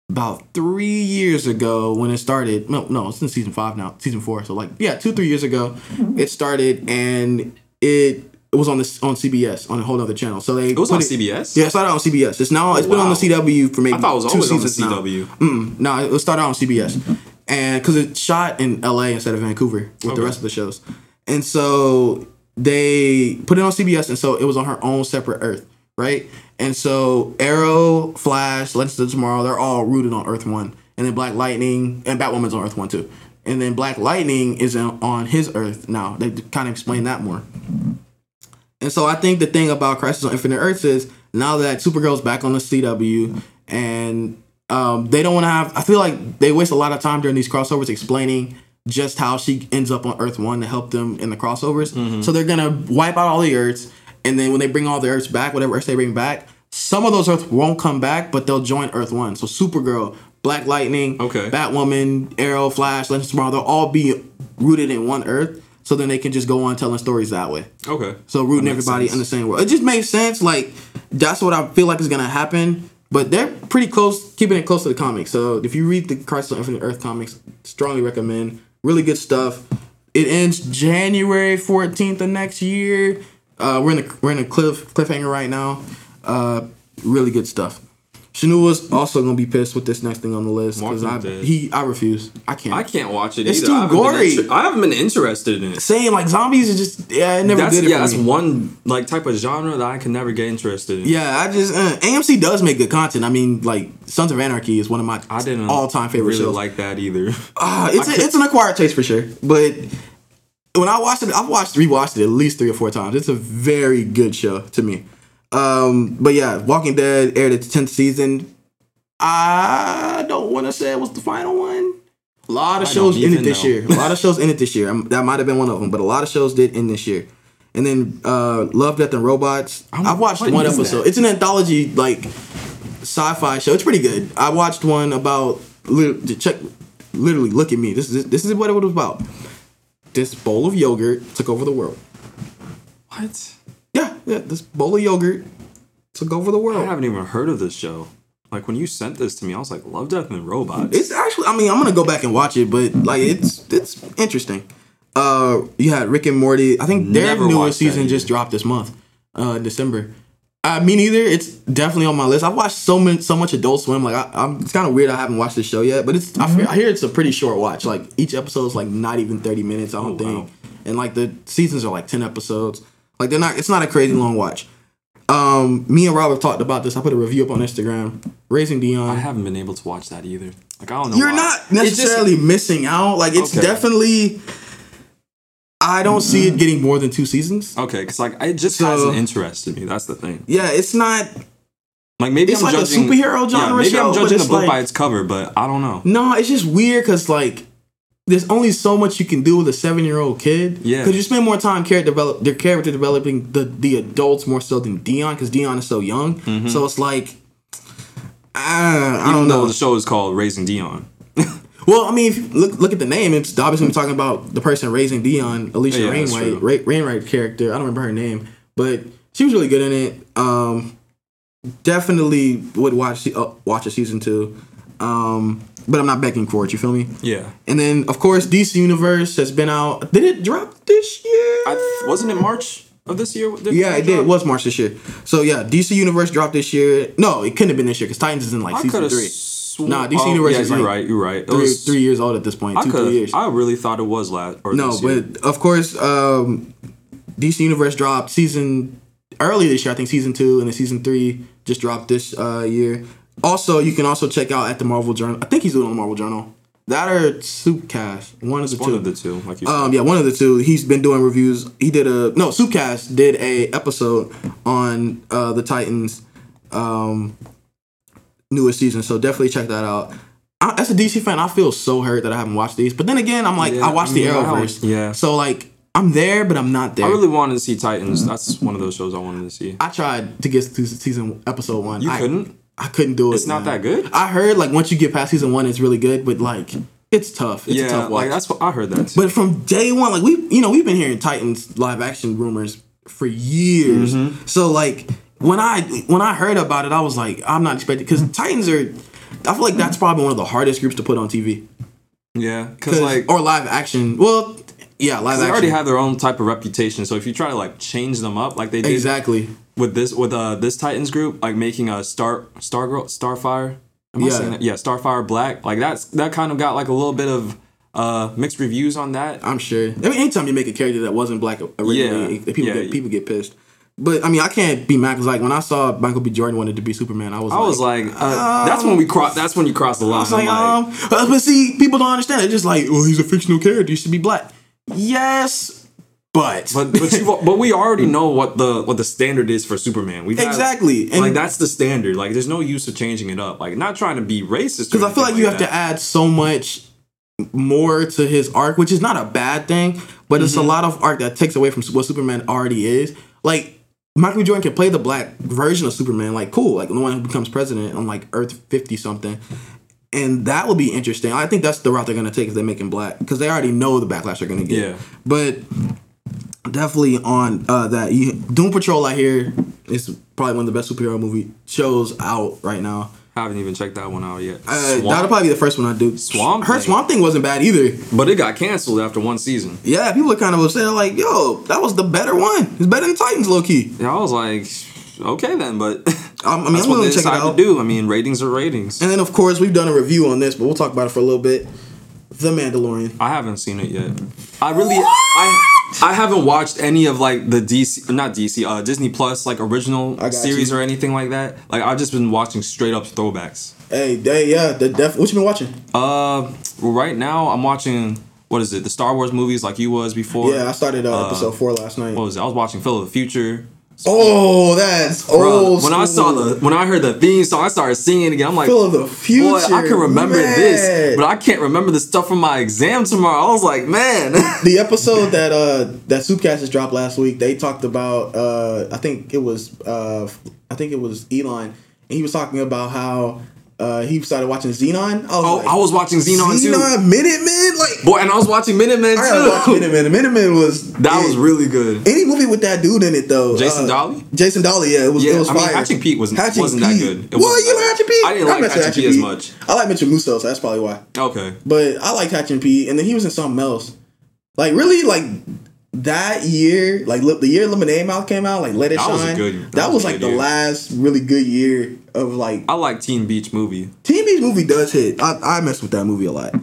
about three years ago when it started. No, no, it's in season five now, season four. So like, yeah, two three years ago, it started and it it was on this on CBS on a whole other channel. So they It was on CBS? Yeah, it started on CBS. It's now it's been on the. CW for maybe I thought it was two always on the seasons. CW. No, it started on CBS, and because it shot in LA instead of Vancouver with the rest of the shows, and so they put it on CBS, and so it was on her own separate Earth, right? And so Arrow, Flash, Legends of Tomorrow, they're all rooted on Earth One, and then Black Lightning and Batwoman's on Earth One too, and then Black Lightning is on on his Earth now. They kind of explain that more. And so I think the thing about Crisis on Infinite Earths is now that Supergirl's back on the CW and um, they don't want to have. I feel like they waste a lot of time during these crossovers explaining just how she ends up on Earth One to help them in the crossovers. So they're gonna wipe out all the Earths, and then when they bring all the Earths back, whatever Earths they bring back, some of those Earths won't come back, but they'll join Earth One. So Supergirl, Black Lightning, Okay. Batwoman, Arrow, Flash, Legends of Tomorrow, they'll all be rooted in one Earth. So then they can just go on telling stories that way. Okay. So rooting everybody sense. in the same world. It just makes sense. Like that's what I feel like is gonna happen. But they're pretty close, keeping it close to the comics. So if you read the Crisis on Infinite Earth comics, strongly recommend. Really good stuff. It ends January fourteenth of next year. Uh, we're in the we're in a cliff cliffhanger right now. Uh, really good stuff. Shanua's also gonna be pissed with this next thing on the list because I Dead. he I refuse. I can't. I can't watch it It's either. too I haven't been gory. inter- I haven't been interested in it. Saying like zombies is just yeah, it never That's did it yeah, that's me. one like type of genre that I can never get interested in. Yeah, I just uh, AMC does make good content. I mean, like Sons of Anarchy is one of my I didn't all time favorite really shows. like that either. Ah, it's a, it's an acquired taste for sure. But when I watched it, I've watched rewatched it at least three or four times. It's a very good show to me. Um, but yeah, Walking Dead aired its tenth season. I don't want to say it was the final one. A lot of I shows ended this know. year. A lot of shows ended this year. Um, that might have been one of them, but a lot of shows did end this year. And then uh, Love, Death, and Robots. don't- I've watched one episode. that? It's an anthology like sci-fi show. It's pretty good. I watched one about lit- check. Literally, look at me. This is this is what it was about. This bowl of yogurt took over the world. What? Yeah, yeah. This bowl of yogurt took over the world. I haven't even heard of this show. Like when you sent this to me, I was like, "Love, Death, and Robots." It's actually. I mean, I'm gonna go back and watch it, but like, it's it's interesting. Uh, you had Rick and Morty. I think their Never newest season just dropped this month, uh, December. Uh, me neither. It's definitely on my list. I've watched so many, so much Adult Swim. Like, I, I'm. It's kind of weird. I haven't watched the show yet, but it's. I, feel, I hear it's a pretty short watch. Like each episode is like not even 30 minutes. I don't Oh, wow. think. And like the seasons are like 10 episodes. Like they're not. It's not a crazy long watch. Um, me and Rob have talked about this. I put a review up on Instagram. Raising Dion. I haven't been able to watch that either. Like I don't know. You're why. not It just- necessarily missing out. Like it's Okay. definitely. I don't see it getting more than two seasons. okay, because like it just So- hasn't interested me. That's the thing. Yeah, it's not. Like maybe It's I'm like a superhero genre Yeah, maybe show, I'm judging the book like- by its cover, but I don't know. No, it's just weird because like, there's only so much you can do with a seven year old kid. Yeah. Because you spend more time character develop their character developing the the adults more so than Dion because Dion is so young. So it's like. Uh, I don't know. the show is called Raising Dion. Well, I mean, if you look look at the name, it's obviously talking about the person raising Dion, Alisha Yeah, Rainwright. Ra- Rainwright character. I don't remember her name, but she was really good in it. Um, definitely would watch uh, watch a season two. Um, but I'm not begging for it. You feel me? Yeah. And then of course DC Universe has been out. Did it drop this year? I wasn't it March of this year? Did yeah, it did. It was March this year. So yeah, DC Universe dropped this year. No, it couldn't have been this year because Titans is in like I season three. sworn. Nah, DC oh, Universe yeah, is you're like right. You're right. It Three, was, three years old at this point. I two, three years. I really thought it was last or No, this year. but of course, um, DC Universe dropped season early this year. I think season two and then season three just dropped this uh, year. Also, you can also check out at the Marvel Journal. I think he's doing the Marvel Journal. That or Soupcast. One of the one two. of the two, like you said. Um, yeah, one of the two. He's been doing reviews. He did a no. Soupcast did a episode on uh, the Titans. Um, newest season, so definitely check that out. I, as a DC fan, I feel so hurt that I haven't watched these. But then again, I'm like, Yeah, I watched the Arrowverse, yeah. So like, I'm there, but I'm not there. I really wanted to see Titans. That's one of those shows I wanted to see. I tried to get to season episode one. You I, couldn't. I couldn't do it. It's not man. that good? I heard like once you get past season one, it's really good, but like it's tough. It's a yeah, tough watch. like that's what I heard that. Too. But from day one, like we, you know, we've been hearing Titans live action rumors for years. Mm-hmm. So like when I when I heard about it, I was like, I'm not expecting because Titans are. I feel like that's probably one of the hardest groups to put on TV. yeah, because like or live action. Well, yeah, live they already have their own type of reputation. So if you try to like change them up, like they did exactly. With this with uh this Titans group, like making a Star Star Girl Starfire. Am I Yeah. Yeah, Starfire Black. Like that's that kind of got like a little bit of uh mixed reviews on that. I'm sure. I mean, anytime you make a character that wasn't black originally, Yeah, people yeah. get people get pissed. But I mean, I can't be mad because like when I saw Michael B. Jordan wanted to be Superman, I was I was like, uh, that's when we cross. That's when you cross the line. I was like, I'm um, but see, people don't understand. They're just like, oh, he's a fictional character. He should be black. Yes, but but but but we already know what the what the standard is for Superman. Had- exactly, and like that's the standard. Like there's no use of changing it up. Like not trying to be racist. because I feel like you have to add so much more to his arc, which is not a bad thing, but it's a Mm-hmm. lot of arc that takes away from what Superman already is. Like Michael. Jordan can play the black version of Superman, like cool, like the one who becomes president on like Earth fifty something. And that will be interesting. I think that's the route they're gonna take if they make him black because they already know the backlash they're gonna get. Yeah. But definitely on uh, that you, Doom Patrol. I hear is probably one of the best superhero movie shows out right now. haven't even checked that one out yet. Uh, that'll probably be the first one I do. Swamp Her Thing. Swamp Thing wasn't bad either. but it got canceled after one season. Yeah, people are kind of upset. Like, yo, that was the better one. It's better than Titans, low key. Yeah, I was like, okay then, but I mean, that's I'm what they to check it decided out. to do. I mean, ratings are ratings. And then, of course, we've done a review on this, but we'll talk about it for a little bit. The Mandalorian. I haven't seen it yet. I really, I, I haven't watched any of like the DC, not DC, uh, Disney Plus like original series you. or anything like that. Like I've just been watching straight up throwbacks. Hey, they, yeah, the def. What you been watching? Uh, right now I'm watching what is it? The Star Wars movies, like you was before. Yeah, I started uh, episode four last night. What was it? I was watching Phil of the Future. Oh, that's Bro, old. when I saw the when I heard the theme song, I started singing again. I'm like, of the Future. boy, I can remember man. this, but I can't remember the stuff from my exam tomorrow. I was like, man. the episode that uh that Soupcast has dropped last week, they talked about uh I think it was uh I think it was Elon, and he was talking about how uh he started watching Zenon. I was oh, like, I was watching Zenon, too. Zenon Minutemen, like Boy, and I was watching Minutemen I watch too. Minutemen. Minutemen was That was really good. any movie with that dude in it though. Jason uh, Dolley? Jason Dolley, yeah, it was. Yeah, it was I mean, fire. Hatching Pete wasn't- wasn't that good. It well, you like. Hatching Pete? I didn't like Hatching Pete as much. I like Mitchell Musso, so that's probably why. Okay. But I like Hatching Pete, and then he was in something else. Like really, like that year, like the year Lemonade Mouth came out, like Let It That was a Shine. good- that that was was like the year. last really good year of like I like Teen Beach movie. Teen Beach movie does hit. I I mess with that movie a lot.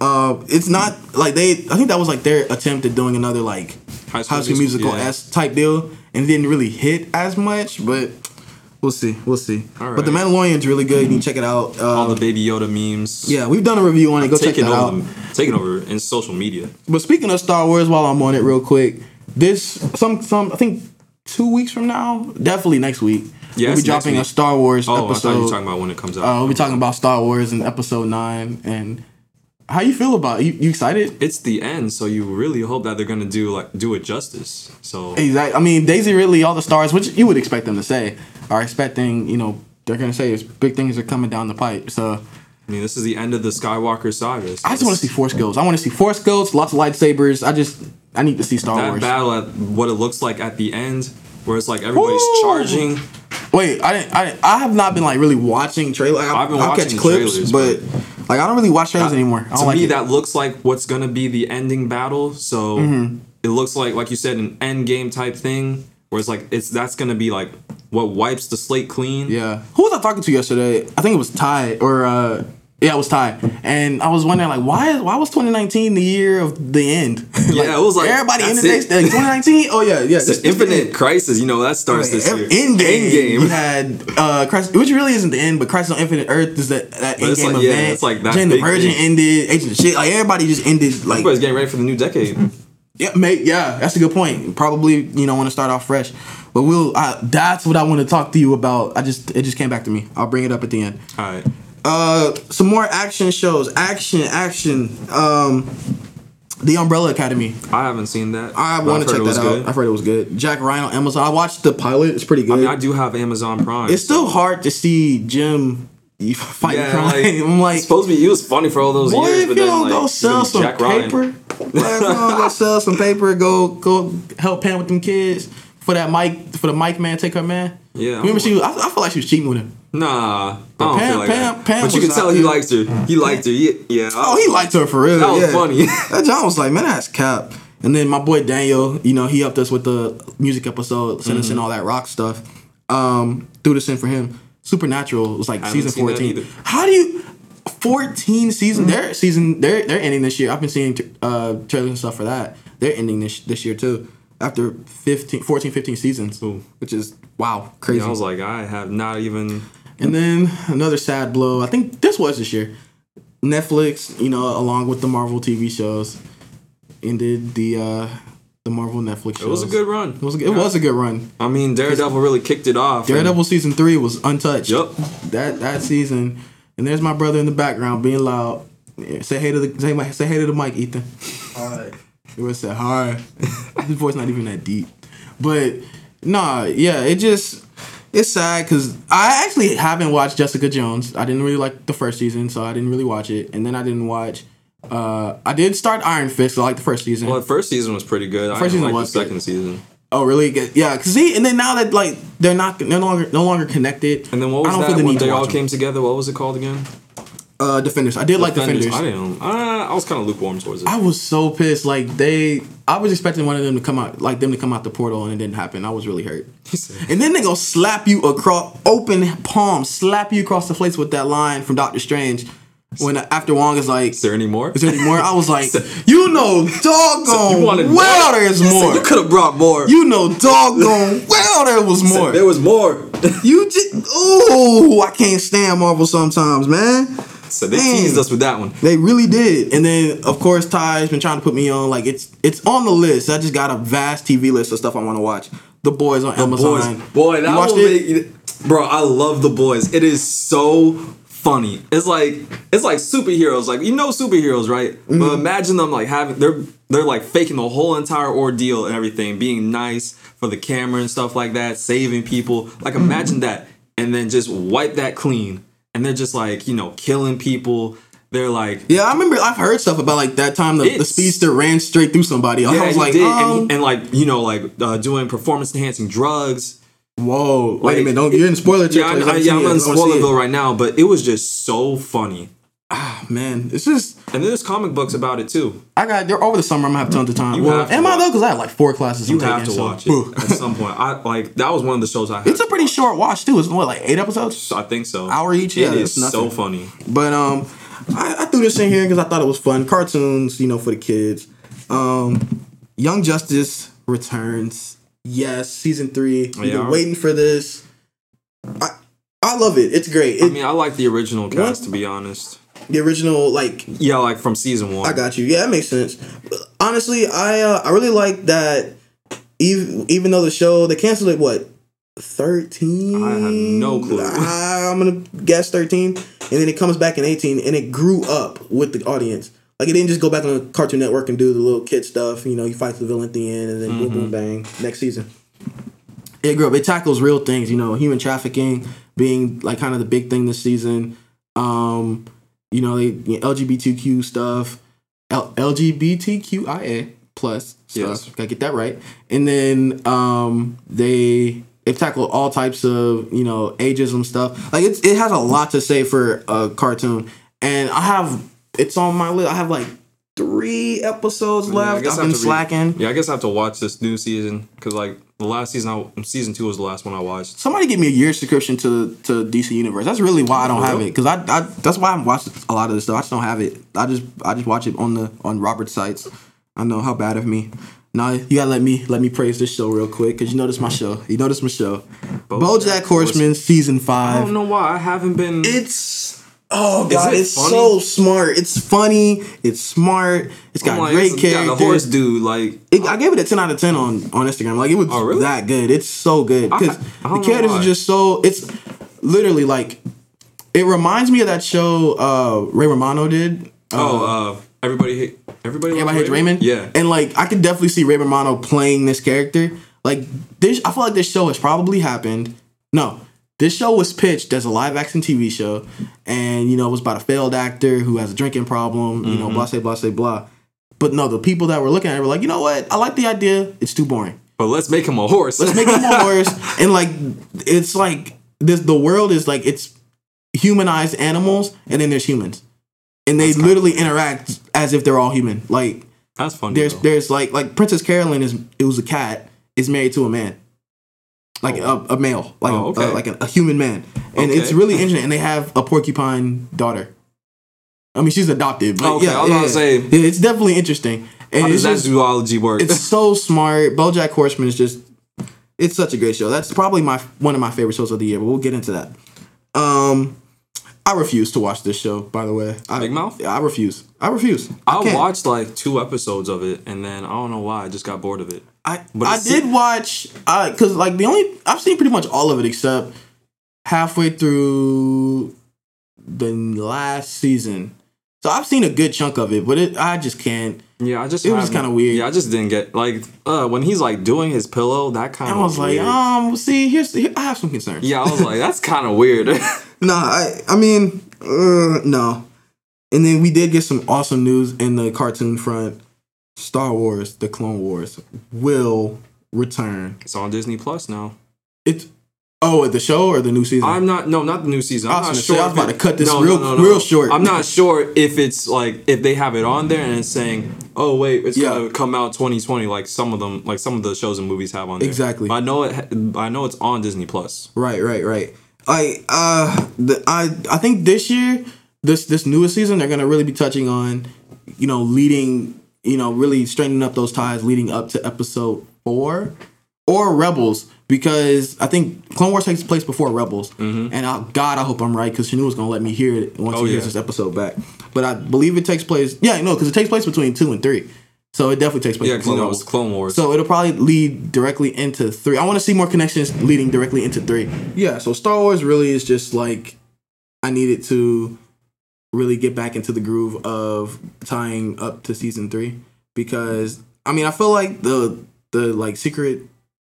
Uh, it's not like they. I think that was like their attempt at doing another like High School High School Musical yeah. s type deal, and it didn't really hit as much. But we'll see, we'll see. All But the right. Mandalorian's really good. You can check it out. All Uh, the Baby Yoda memes. yeah, we've done a review on it. Go check that out. them, taking over in social media. But speaking of Star Wars, while I'm on it, real quick, this some some I think two weeks from now, definitely next week. Yeah, we'll be dropping a. Star Wars Oh, I thought you were talking about when it comes out. uh, we'll be talking about Star Wars and episode nine, and how you feel about it? You, you excited? it's the end, so you really hope that they're gonna do like do it justice. So Exactly. I mean, Daisy Ridley, all the stars, which you would expect them to say, are expecting. You know, they're gonna say is big things are coming down the pipe. So I mean, this is the end of the Skywalker saga. so I just want to see Force Ghosts. I want to see Force Ghosts, lots of lightsabers. I just I need to see Star that Wars. battle at what it looks like at the end, where it's like everybody's Woo! charging. Wait, I didn't. I, I have not been like really watching trailers. I've been I'll watching catch clips, trailers, but like I don't really watch trailers anymore. I To like me, it. that looks like what's gonna be the ending battle. So Mm-hmm. it looks like, like you said, an end game type thing, where it's like it's that's gonna be like what wipes the slate clean. Yeah. Who was I talking to yesterday? I think it was Ty or uh yeah, it was Ty. And I was wondering like why why was 2019 the year of the end? Yeah, it was like, everybody it. their- like 2019. Oh yeah, yeah. It's infinite crisis. You know that starts this year. End game. You had uh, Christ, which really isn't the end, but Crisis on Infinite Earth is that that end game like- yeah, it's like that the Virgin thing. ended. Agent of Shit. Like everybody just ended. Like Everybody's getting ready for the new decade. Yeah, mate. Yeah, that's a good point. Probably you know want to start off fresh, but we'll. I, that's what I want to talk to you about. I just it just came back to me. I'll bring it up at the end. All right. Uh, some more action shows. Action, action. Um, the Umbrella Academy. I haven't seen that. I want to check that out. good. I've heard it was good. Jack Ryan on Amazon. I watched the pilot. It's pretty good. I mean, I do have Amazon Prime. it's still hard to see Jim you fight Yeah, crime. like, I'm like, supposed to be. He was funny for all those years, if you don't like go sell some Jack paper, boy, if you don't go sell some paper, go go help Pam with them kids for that Mike for the Mike man take her man. Yeah, remember she was. I, I feel like she was cheating with him. Nah, I don't Pam- feel like Pam- that. Pam but you can tell he likes her. He liked her. Yeah. yeah Oh, he liked her for real. That was yeah. funny. that John was like, man, that's cap. And then my boy Daniel, you know, he helped us with the music episode, sent us Mm-hmm. in all that rock stuff. Um, threw this in for him. Supernatural was like I season fourteen. How do you? 14 season their season they're they're ending this year i've been seeing uh trailers and stuff for that they're ending this this year too after 15 14 15 seasons Ooh. which is wow crazy Yeah, I was like, I have not even. And then another sad blow. I think this was this year. Netflix, you know, along with the Marvel TV shows, ended the uh the Marvel Netflix shows. It was a good run. It was a, it was a good run. I mean, Daredevil really kicked it off. and- Daredevil season three was untouched. Yup. That that season, and there's my brother in the background being loud. Yeah, say hey to the say, say hey to the mic, Ethan. Alright. It was said hi. His voice not even that deep, but nah, yeah, it just it's sad because I actually haven't watched Jessica Jones. I didn't really like the first season, so I didn't really watch it, and then I didn't watch. Uh, I did start Iron Fist. So I like the first season. Well, the first season was pretty good. I First season like was the good. second season. Oh, really? Good. Yeah, cause see, and then now that like they're not, they're no longer, no longer connected. And then what I was don't that feel the when need they all them. came together? What was it called again? Uh, Defenders. I did like Defenders. I didn't. Uh, I was kind of lukewarm towards it. I was so pissed. Like they, I was expecting one of them to come out, like them to come out the portal, and it didn't happen. I was really hurt. And then they go slap you across, open palm, slap you across the face with that line from Doctor Strange. When after Wong is like, Is there any more? "Is there any more?" I was like, "You know, doggone You wanted more? well, there's more. You could have brought more. You know, doggone well, there was more. There was more. You just, ooh, I can't stand Marvel sometimes, man. So they Dang. teased us with that one. They really did. And then of course Ty's been trying to put me on like it's it's on the list. I just got a vast TV list of stuff I want to watch. The boys on Amazon. Boys, boy, that You watched it? make bro. I love the boys. It is so funny. It's like it's like superheroes. Like you know superheroes, right? Mm-hmm. But imagine them like having they're they're like faking the whole entire ordeal and everything, being nice for the camera and stuff like that, saving people. Like Mm-hmm. imagine that, and then just wipe that clean, and they're just like you know killing people. They're like Yeah, I remember I've heard stuff about like that time the, the speedster ran straight through somebody. I yeah, was like, um, and, he- and like you know like uh, doing performance enhancing drugs. whoa, wait a like, minute, don't you're in spoiler Yeah, territory. I, so I, haven't yeah, I'm it. in I it. Spoilerville right now, but it was just so funny. Man, it's just And there's comic books about it too. I got there over the summer. I'm gonna have tons of time. You well, have to am I though? Because I have like four classes. You I'm have taking, to so- watch it at some point. I like that was one of the shows I had. It's a pretty short watch too. It's what like eight episodes. I think so. hour each? It Yeah, is that's so funny. But um, I, I threw this in here because I thought it was fun. Cartoons, you know, for the kids. Um, Young Justice returns. Yes, season three. We've Yeah. been waiting for this. I I love it. It's great. It, I mean, I like the original cast to be honest. The original, like Yeah, like from season one. I got you. Yeah, that makes sense. Honestly, I uh, I really like that. Even even though the show they canceled it, what thirteen? I have no clue. I, I'm gonna guess thirteen, and then it comes back in eighteen, and it grew up with the audience. Like it didn't just go back on the Cartoon Network and do the little kid stuff. You know, he fights the villain at the end, and then boom, Mm-hmm. boom, bang. Next season, it grew up. It tackles real things. You know, human trafficking being like kind of the big thing this season. Um, you know, they, you know, LGBTQ stuff, L- LGBTQIA plus stuff. Yes. Gotta get that right. And then um, they they tackle all types of you know ageism stuff. Like it's it has a lot to say for a cartoon, and I have it's on my list. I have like three episodes Yeah, I left. guess I've been to re- slacking. Yeah, I guess I have to watch this new season because like the last season, I, season two was the last one I watched. Somebody give me a year subscription to to DC Universe. That's really why I don't have it because I, I that's why I haven't watched a lot of this stuff. I just don't have it. I just I just watch it on the on Robert's sites. I know how bad of me. Now you gotta let me let me praise this show real quick because you know this my show. You know this is my show. BoJack Horseman season five. I don't know why I haven't been. It's Oh god, it it's funny? so smart. It's funny. It's smart. It's got like, great this characters. Got a horse dude, like It, I gave it a ten out of ten on on Instagram. Like it was Oh, really? that good. It's so good because I- I don't the characters are just so. It's literally like it reminds me of that show uh Ray Romano did. oh, uh, everybody hate everybody. Everybody hates Raymond. Yeah, and like I could definitely see Ray Romano playing this character. Like this, I feel like this show has probably happened. No, this show was pitched as a live action TV show, and you know it was about a failed actor who has a drinking problem. You Mm-hmm. know, blah say blah say blah. But no, the people that were looking at it were like, you know what? I like the idea. It's too boring. but let's make him a horse. Let's make him more worse. And like, it's like this. The world is like it's humanized animals, and then there's humans, and they literally interact as if they're all human. Like That's funny. there's though. there's like like Princess Carolyn is it was a cat is married to a man, like a, a male, like Oh, a, like a, a human man, and it's really interesting. And they have a porcupine daughter. I mean, she's adopted, but Okay, yeah, I was yeah, to say- yeah, it's definitely interesting. And How does that just, zoology work? it's so smart. BoJack Horseman is just it's such a great show. That's probably my one of my favorite shows of the year, but we'll get into that. Um I refuse to watch this show, by the way. I, Big Mouth? Yeah, I refuse. I refuse. I, I watched like two episodes of it, and then I don't know why I just got bored of it. I But I did watch I cuz like the only I've seen pretty much all of it except halfway through the last season. So I've seen a good chunk of it, but it I just can't. Yeah, I just It was kinda weird. Yeah, I just didn't get like uh when he's like doing his pillow. That kind of I was like, um, see, here's here, I have some concerns. yeah, I was like, that's kind of weird. No, I I mean, uh, no. And then we did get some awesome news in the cartoon front. Star Wars: The Clone Wars will return. it's on Disney Plus now. It's oh, the show or the new season? I'm not. No, not the new season. I I'm was not sure. say, I if about it- to cut this no, real- no, no, real short. I'm not sure if it's like if they have it on there and it's saying, "Oh wait, it's Yeah. gonna come out 2020." Like some of them, like some of the shows and movies have on there. Exactly. But I know it. I know it's on Disney Plus. Right, right, right. I uh, the, I I think this year, this this newest season, they're gonna really be touching on, you know, leading, you know, really straightening up those ties leading up to episode four, or Rebels, because I think Clone Wars takes place before Rebels, mm-hmm. and I, God, I hope I'm right, because Shanu was gonna let me hear it once Oh, he hears this episode back. But I believe it takes place, yeah, no, because it takes place between two and three, so it definitely takes place. Yeah, because you know it's Clone Wars. So it'll probably lead directly into three. I want to see more connections leading directly into three. Yeah, so Star Wars really is just like I needed to really get back into the groove of tying up to season three because I mean I feel like the the like secret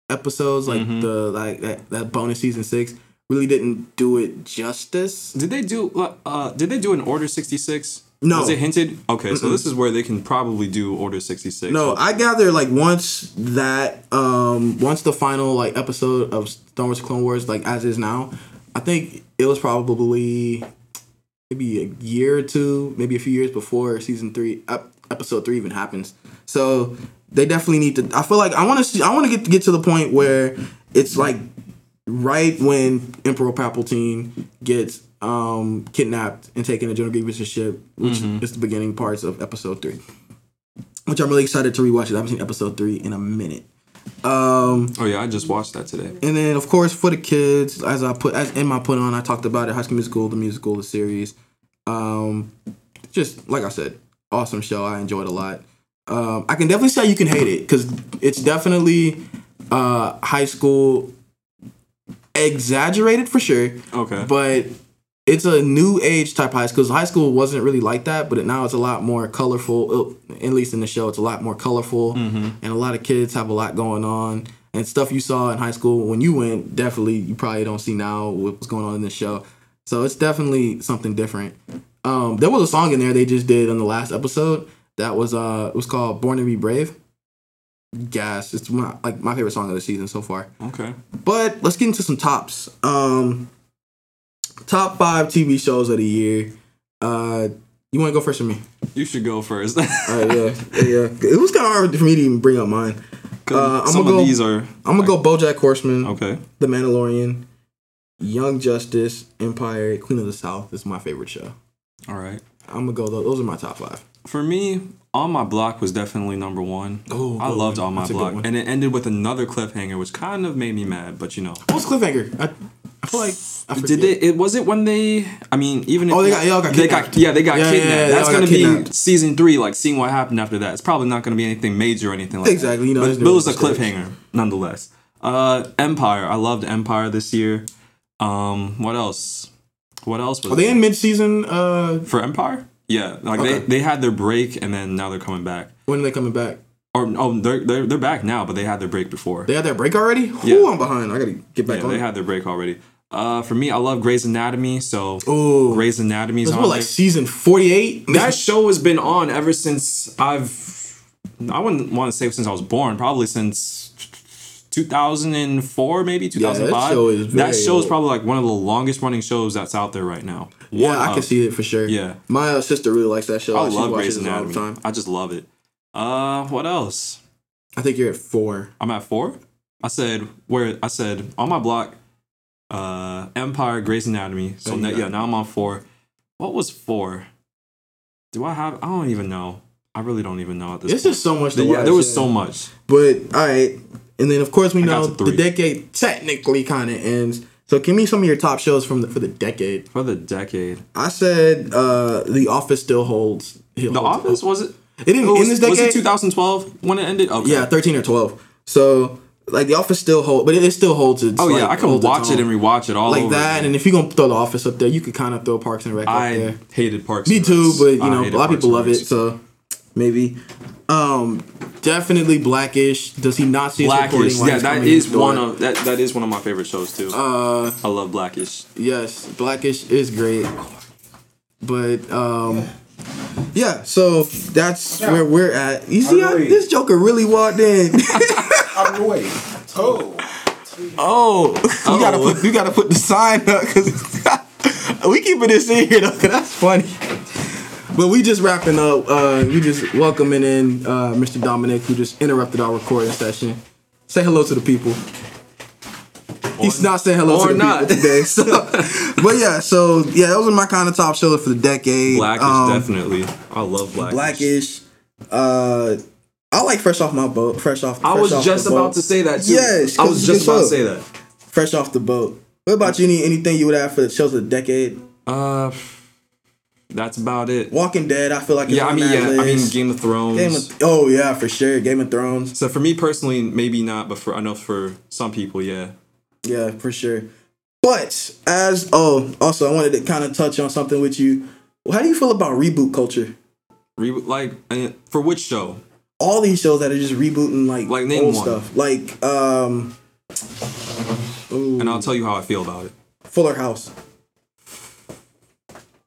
episodes like Mhm. the like that, that bonus season six really didn't do it justice. Did they do? Uh, did they do an Order 66? No. Was it hinted? Okay, so this is where they can probably do Order 66. No, I gather like once that um once the final like episode of Star Wars Clone Wars like as is now, I think it was probably maybe a year or two, maybe a few years before season three episode three even happens. So they definitely need to. I feel like I want to see. I want to get get to the point where it's like right when Emperor Palpatine gets um kidnapped and taken to General Grievous' ship, which is the beginning parts of episode three which I'm really excited to rewatch it. I haven't seen episode three in a minute. Um, Oh yeah, I just watched that today. and then of course for the kids, as I put as in my put on, I talked about it. High School Musical, the musical, the series. Um, just like I said, awesome show. I enjoyed a lot. Um, I can definitely say you can hate it because it's definitely uh high school exaggerated for sure Okay. but it's a new age type high school. High school wasn't really like that, but it, now it's a lot more colorful. uh, At least in the show, it's a lot more colorful, and a lot of kids have a lot going on. And stuff you saw in high school when you went, definitely you probably don't see now what's going on in this show. So it's definitely something different. Um, there was a song in there they just did on the last episode that was uh it was called "Born to Be Brave." Gas, it's my like my favorite song of the season so far. Okay. But let's get into some tops. Um, top five TV shows of the year. Uh, you want to go first or me? You should go first. All right, yeah, yeah. It was kind of hard for me to even bring up mine. Uh, I'm Some gonna of go- these are I'm gonna go BoJack Horseman, okay. The Mandalorian, Young Justice, Empire, Queen of the South is my favorite show. All right. I'm gonna go. Those, those are my top five. For me, On My Block was definitely number one. Oh, I loved one. On My That's Block, and it ended with another cliffhanger, which kind of made me mad. But you know, What's cliffhanger? I, like Did they? It was it when they? I mean, even if Oh, they got- got they kidnapped. yeah, they got Yeah, yeah, kidnapped. yeah, That's gonna got be season three, like seeing what happened after that. It's probably not gonna be anything major or anything like Exactly, that. you know, but, but it was a cliffhanger nonetheless. Uh, Empire. I loved Empire this year. Um, what else? What else was Are they there? in mid season? Uh, for Empire? Yeah, like Okay. they, they had their break and then now they're coming back. when are they coming back? Or oh, they're they're they're back now, but they had their break before. They had their break already. Yeah. Who I'm behind. I gotta get back yeah, on. they had their break already. Uh, for me, I love Grey's Anatomy, so Oh, Grey's Anatomy's This on was like season 48. That show has been on ever since I've. I wouldn't want to say since I was born. Probably since 2004, maybe 2005. show is that show is probably like one of the longest running shows that's out there right now. yeah, One I can see it for sure. Yeah. my uh, sister really likes that show. I She love Grey's it all the Anatomy. time. I just love it. Uh, what else? I think you're at four. I'm at four. I said where I said on my block, uh, Empire, Grey's Anatomy. So got yeah, now I'm on four. What was four? Do I have? I don't even know. I really don't even know at this. There's point. just so much to yeah, watch. there was yeah. so much. But all right, and then of course we I know the decade technically kind of ends. So give me some of your top shows from the for the decade. For the decade, I said uh The Office still holds. The Office was it? It didn't was, in this was it 2012 when it ended? Okay. Yeah, thirteen or twelve. So like The Office still hold, but it, it still holds its. Oh yeah, like, I can watch it and rewatch it all like that. And if you're gonna throw The Office up there, you could kind of throw Parks and Rec up I there. hated Parks. Me too, but you know, a lot of people love it, so maybe. Um, definitely Blackish. Does he not see Blackish, yeah, that is one of that. That is one of my favorite shows too. Uh, I love Blackish. yes, Blackish is great, but um, yeah. Yeah, so that's where we're at. You see how this Joker really walked in. I'm wait. Oh. oh, you gotta put you gotta put the sign up because we keeping this in here though. 'cause that's funny. But we just wrapping up. Uh, we just welcoming in uh, Mr. Dominic, who just interrupted our recording session. Say hello to the people. He's not saying hello or to the not. people today. So, but yeah, so yeah, those are my kind of top shows for the decade. Blackish, Um, definitely. I love Blackish. Blackish. Uh, I like Fresh Off My Boat. Fresh off. I was Off just about to say that too. Yes, I was just about to say that. Fresh Off the Boat. What about you? Any anything you would add for the shows of the decade? Uh, that's about it. Walking Dead. I feel like Yeah, I mean, yeah, I mean. Game of Thrones. Game of oh yeah, for sure. Game of Thrones. so for me personally, maybe not, but for I know for some people, yeah. Yeah, for sure. But as oh, also I wanted to kind of touch on something with you. How do you feel about reboot culture? Reboot like uh, for which show? All these shows that are just rebooting like, Like, name old one. stuff, like um, ooh, And I'll tell you how I feel about it. Fuller House.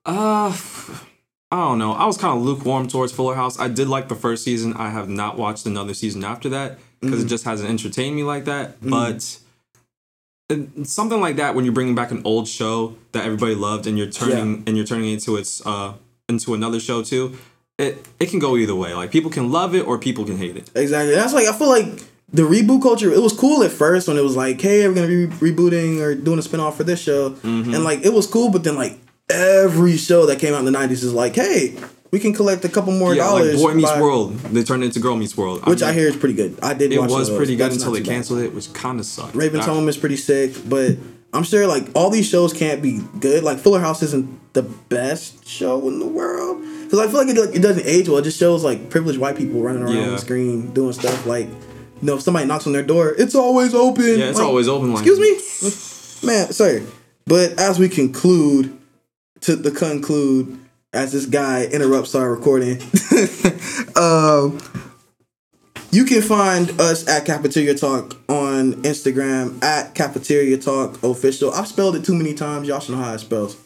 Uh, I don't know. I was kind of lukewarm towards Fuller House. I did like the first season. I have not watched another season after that because Mm-hmm. it just hasn't entertained me like that. But it- something like that when you're bringing back an old show that everybody loved and you're turning and you're turning it into its uh into another show too. It it can go either way. Like people can love it or people can hate it. Exactly. That's like I feel like the reboot culture. It was cool at first when it was like, hey, we're gonna be rebooting or doing a spinoff for this show, Mm-hmm. and like it was cool. But then like every show that came out in the nineties is like, hey, we can collect a couple more Yeah, dollars. like Boy Meets by- World. They turned it into Girl Meets World. which I mean, hear is pretty good. I did. it watch was pretty good That's until they too bad. canceled it, which kind of sucked. Raven's Home is pretty sick, but I'm sure like all these shows can't be good. Like Fuller House isn't the best show in the world because I feel like it, like, it doesn't age well. It just shows like privileged white people running around Yeah. the screen doing stuff like, you know, if somebody knocks on their door, it's always open. Yeah, it's Like, always open. Like, Excuse me, man. Sorry, but as we conclude, to the conclude, as this guy interrupts our recording, um, you can find us at Cafeteria Talk on Instagram at Cafeteria Talk Official. I've spelled it too many times. Y'all should know how it spells.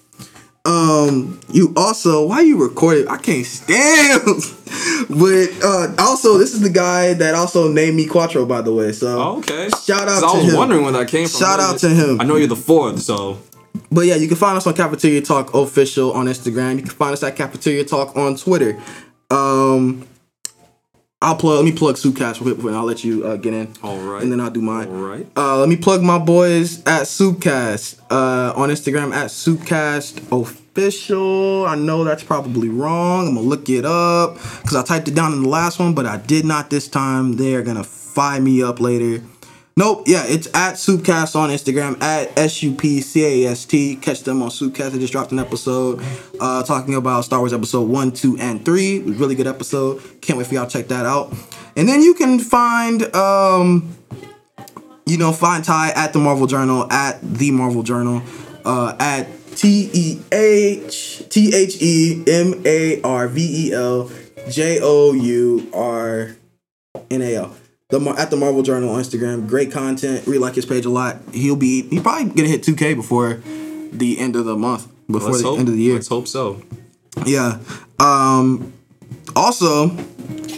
Um, you also why you recorded? I can't stand. but uh, also, this is the guy that also named me Quattro, by the way. So Oh, okay. Shout out. to him. I was him. wondering where that came from. Shout out to him. I know you're the fourth, so But yeah, you can find us on Cafeteria Talk official on Instagram. You can find us at Cafeteria Talk on Twitter. Um, I'll plug. Let me plug Soupcast real quick, and I'll let you uh, get in. All right. And then I'll do mine. All right. Uh, let me plug my boys at Soupcast uh, on Instagram at Soupcast official. I know that's probably wrong. I'm gonna look it up because I typed it down in the last one, but I did not this time. They are gonna fire me up later. Nope, yeah, it's at Soupcast on Instagram, at S U P C A S T. Catch them on Soupcast. They just dropped an episode uh, talking about Star Wars episode 1, 2, and 3. It was a really good episode. Can't wait for y'all to check that out. And then you can find, um, you know, find Ty at the Marvel Journal, at the Marvel Journal, uh, at T E H T H E M A R V E L J O U R N A L. The at the Marvel Journal on Instagram, great content. Really like his page a lot. He'll be he probably gonna hit 2K before the end of the month, before Let's the hope. end of the year. Let's hope so. Yeah. Um. Also,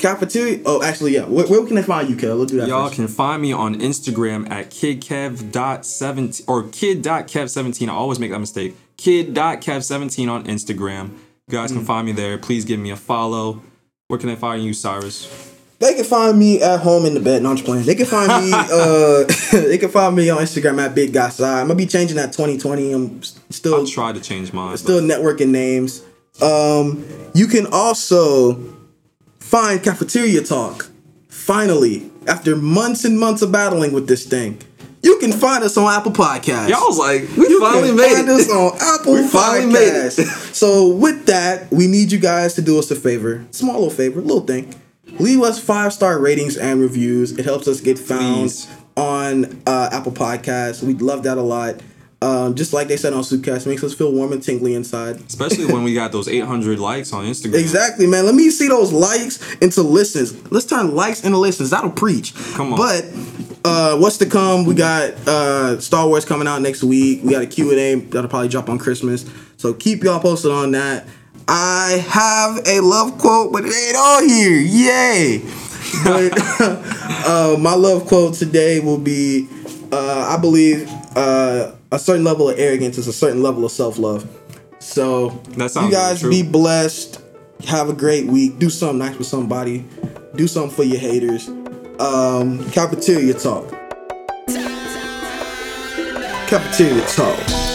cafeteria. Oh, actually, yeah. Where, where can they find you, Kel? We'll do that. Y'all first. can find me on Instagram at kidkev.17 or kid.kev17. I always make that mistake. Kid.kev17 on Instagram. You guys Mm. can find me there. Please give me a follow. Where can they find you, Cyrus? They can find me at home in the bed. No, I'm just playing. They can find me. uh, they can find me on Instagram at Big Guy Side. I'm gonna be changing that 2020. I'm still I'll try to change mine. but- still networking names. Um, you can also find Cafeteria Talk. Finally, after months and months of battling with this thing, you can find us on Apple Podcasts. Y'all was like, we You finally made find it. us on Apple We finally made it. So with that, we need you guys to do us a favor, small little favor, little thing. Leave us five star ratings and reviews. It helps us get found Please. on uh, Apple Podcasts. We'd love that a lot. Um, just like they said on Soupcast, makes us feel warm and tingly inside. Especially when we got those 800 likes on Instagram. Exactly, man. Let me see those likes into listens. Let's turn likes into listens. That'll preach. Come on. But uh, what's to come? We got uh, Star Wars coming out next week. We got a Q&A that'll probably drop on Christmas. So keep y'all posted on that. I have a love quote, but it ain't on here. Yay! But uh, my love quote today will be, uh, I believe, uh, a certain level of arrogance is a certain level of self-love. So That sounds you guys really be blessed. Have a great week. Do something nice with somebody. Do something for your haters. Um, cafeteria talk. Cafeteria talk.